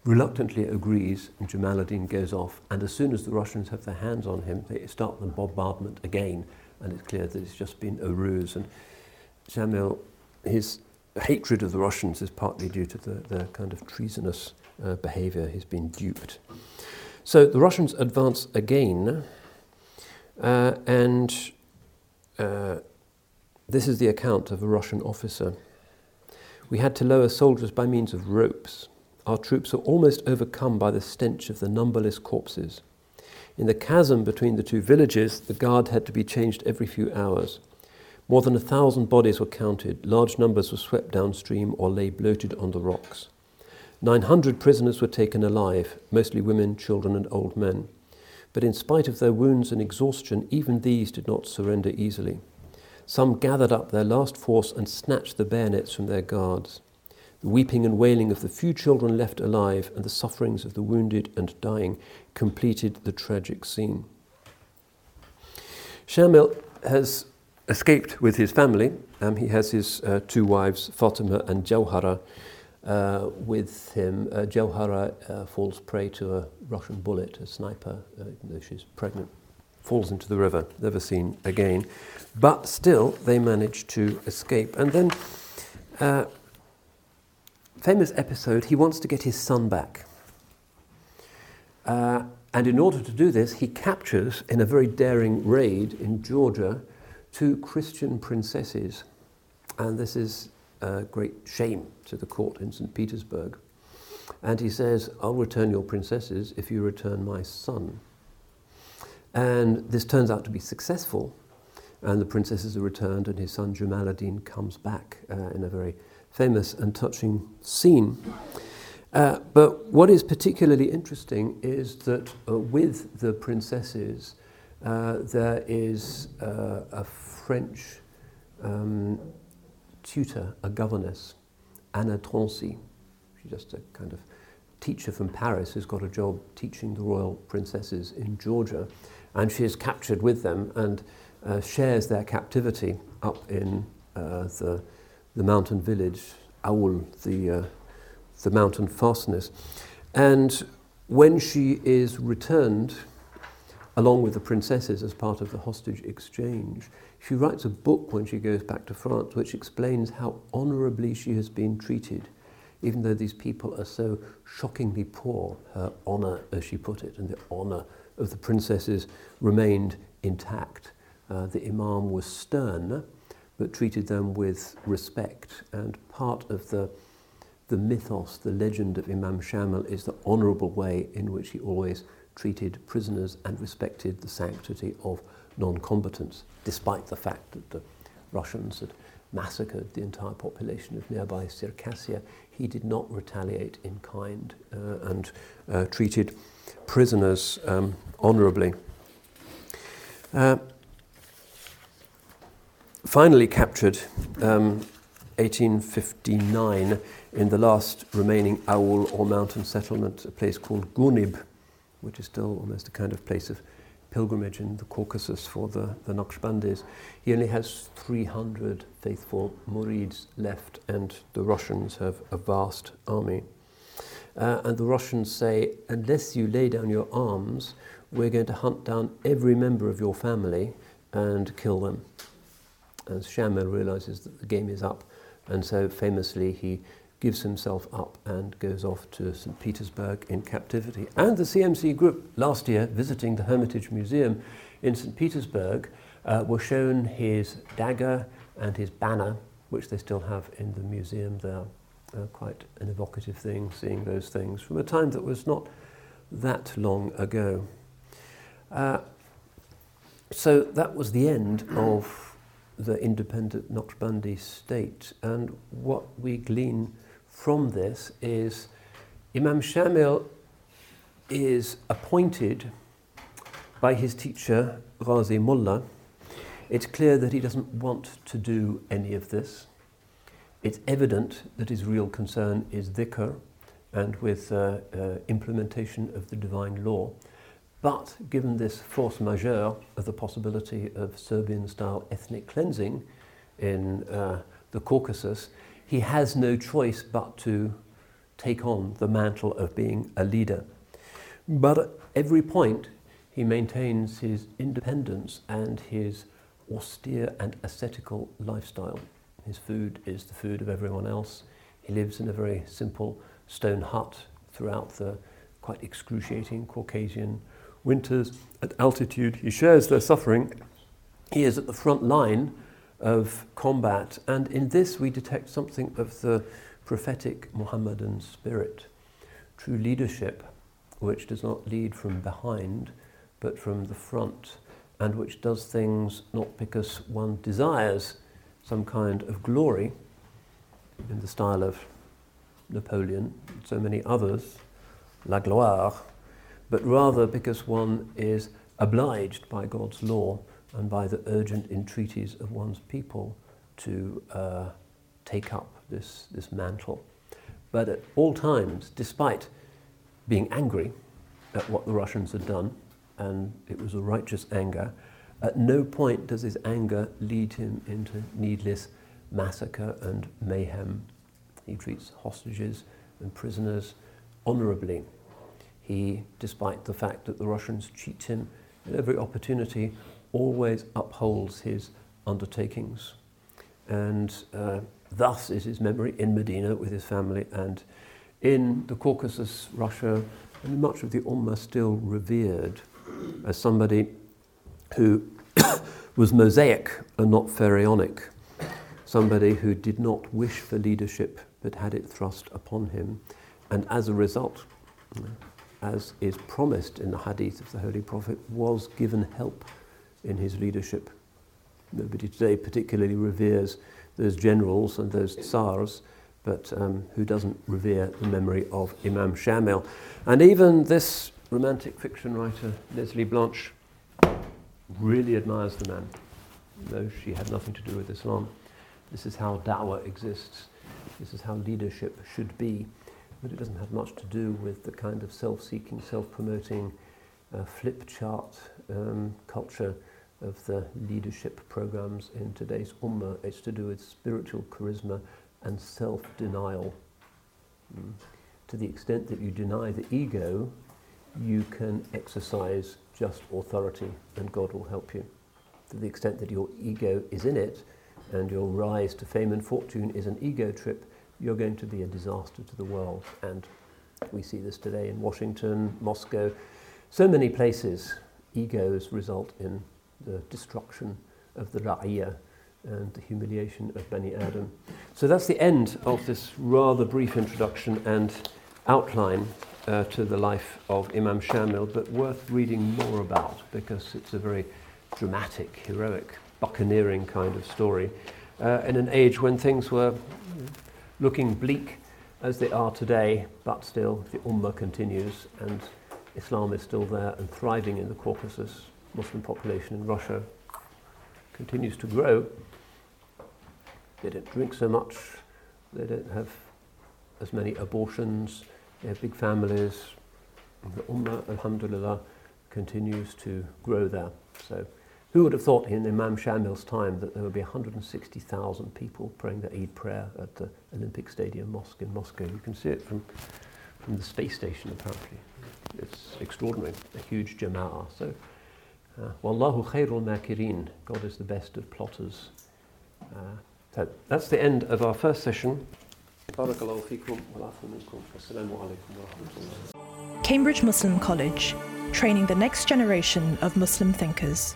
reluctantly agrees and Jamal ad-Din goes off. And as soon as the Russians have their hands on him, they start the bombardment again. And it's clear that it's just been a ruse. And Shamil, his hatred of the Russians is partly due to the, the kind of treasonous uh, behavior he's been duped. So the Russians advance again, uh, and uh, this is the account of a Russian officer. We had to lower soldiers by means of ropes. Our troops were almost overcome by the stench of the numberless corpses. In the chasm between the two villages, the guard had to be changed every few hours. More than a thousand bodies were counted. Large numbers were swept downstream or lay bloated on the rocks. 900 prisoners were taken alive, mostly women, children, and old men. But in spite of their wounds and exhaustion, even these did not surrender easily. Some gathered up their last force and snatched the bayonets from their guards. The weeping and wailing of the few children left alive and the sufferings of the wounded and dying completed the tragic scene. Shamil has escaped with his family. Um, he has his uh, two wives, Fatima and Jawhara, uh, with him. Uh, Jawhara uh, falls prey to a Russian bullet, a sniper, uh, though she's pregnant, falls into the river, never seen again. But still, they manage to escape. And then, uh, famous episode, he wants to get his son back. and in order to do this, he captures, in a very daring raid in Georgia, two Christian princesses, and this is a great shame to the court in St. Petersburg. And he says, I'll return your princesses if you return my son. And this turns out to be successful, and the princesses are returned, and his son Jamal ad-Din comes back uh, in a very famous and touching scene. Uh, but what is particularly interesting is that uh, with the princesses, uh, there is uh, a French um, tutor, a governess, Anna Trancy. She's just a kind of teacher from Paris who's got a job teaching the royal princesses in Georgia. And she is captured with them and uh, shares their captivity up in uh, the, the mountain village, Aoul, the, uh, the mountain fastness. And when she is returned, along with the princesses as part of the hostage exchange. She writes a book when she goes back to France which explains how honourably she has been treated, even though these people are so shockingly poor. Her honour, as she put it, and the honour of the princesses remained intact. Uh, the Imam was stern, but treated them with respect. And part of the, the mythos, the legend of Imam Shamil is the honourable way in which he always treated prisoners and respected the sanctity of non-combatants, despite the fact that the Russians had massacred the entire population of nearby Circassia. He did not retaliate in kind uh, and uh, treated prisoners um, honourably. Uh, finally captured um, 1859 in the last remaining Aul or mountain settlement, a place called Gunib, which is still almost a kind of place of pilgrimage in the Caucasus for the, the Naqshbandis. He only has 300 faithful murids left, and the Russians have a vast army. Uh, and the Russians say, unless you lay down your arms, we're going to hunt down every member of your family and kill them. And Shamil realizes that the game is up, and so famously he gives himself up and goes off to St. Petersburg in captivity. And the CMC group last year, visiting the Hermitage Museum in St. Petersburg, uh, were shown his dagger and his banner, which they still have in the museum there. Uh, quite an evocative thing, seeing those things from a time that was not that long ago. Uh, so that was the end of the independent Naqshbandi state. And what we glean from this is Imam Shamil is appointed by his teacher, Ghazi Mullah. It's clear that he doesn't want to do any of this. It's evident that his real concern is dhikr and with uh, uh, implementation of the divine law. But given this force majeure of the possibility of Serbian style ethnic cleansing in uh, the Caucasus, he has no choice but to take on the mantle of being a leader. But at every point, he maintains his independence and his austere and ascetical lifestyle. His food is the food of everyone else. He lives in a very simple stone hut throughout the quite excruciating Caucasian winters at altitude. He shares their suffering. He is at the front line of combat, and in this we detect something of the prophetic Muhammadan spirit. True leadership, which does not lead from behind, but from the front, and which does things not because one desires some kind of glory in the style of Napoleon, and so many others, la gloire, but rather because one is obliged by God's law and by the urgent entreaties of one's people to uh, take up this, this mantle. But at all times, despite being angry at what the Russians had done, and it was a righteous anger, at no point does his anger lead him into needless massacre and mayhem. He treats hostages and prisoners honorably. He, despite the fact that the Russians cheat him at every opportunity, always upholds his undertakings. And uh, thus is his memory in Medina with his family and in the Caucasus, Russia, and much of the Ummah still revered as somebody who was Mosaic and not Pharaonic, somebody who did not wish for leadership but had it thrust upon him, and as a result, as is promised in the hadith of the Holy Prophet, was given help in his leadership. Nobody today particularly reveres those generals and those tsars, but um, who doesn't revere the memory of Imam Shamil? And even this romantic fiction writer, Lesley Blanch, really admires the man, though she had nothing to do with Islam. This is how da'wah exists. This is how leadership should be. But it doesn't have much to do with the kind of self-seeking, self-promoting, uh, flip chart um, culture of the leadership programs in today's ummah. It's to do with spiritual charisma and self-denial. Mm. To the extent that you deny the ego, you can exercise just authority and God will help you. To the extent that your ego is in it and your rise to fame and fortune is an ego trip, you're going to be a disaster to the world. And we see this today in Washington, Moscow, so many places. Egos result in the destruction of the ra'iyah and the humiliation of Bani Adam. So that's the end of this rather brief introduction and outline uh, to the life of Imam Shamil, but worth reading more about because it's a very dramatic, heroic, buccaneering kind of story uh, in an age when things were looking bleak as they are today, but still the Ummah continues and Islam is still there and thriving in the Caucasus. Muslim population in Russia continues to grow. They don't drink so much, they don't have as many abortions, they have big families. The Ummah, alhamdulillah, continues to grow there. So, who would have thought in Imam Shamil's time that there would be 160,000 people praying the Eid prayer at the Olympic Stadium Mosque in Moscow? You can see it from from the space station, apparently. It's extraordinary, a huge jama'ah. So, Wallahu khairul makirin. God is the best of plotters. Uh, so that's the end of our first session. Cambridge Muslim College, training the next generation of Muslim thinkers.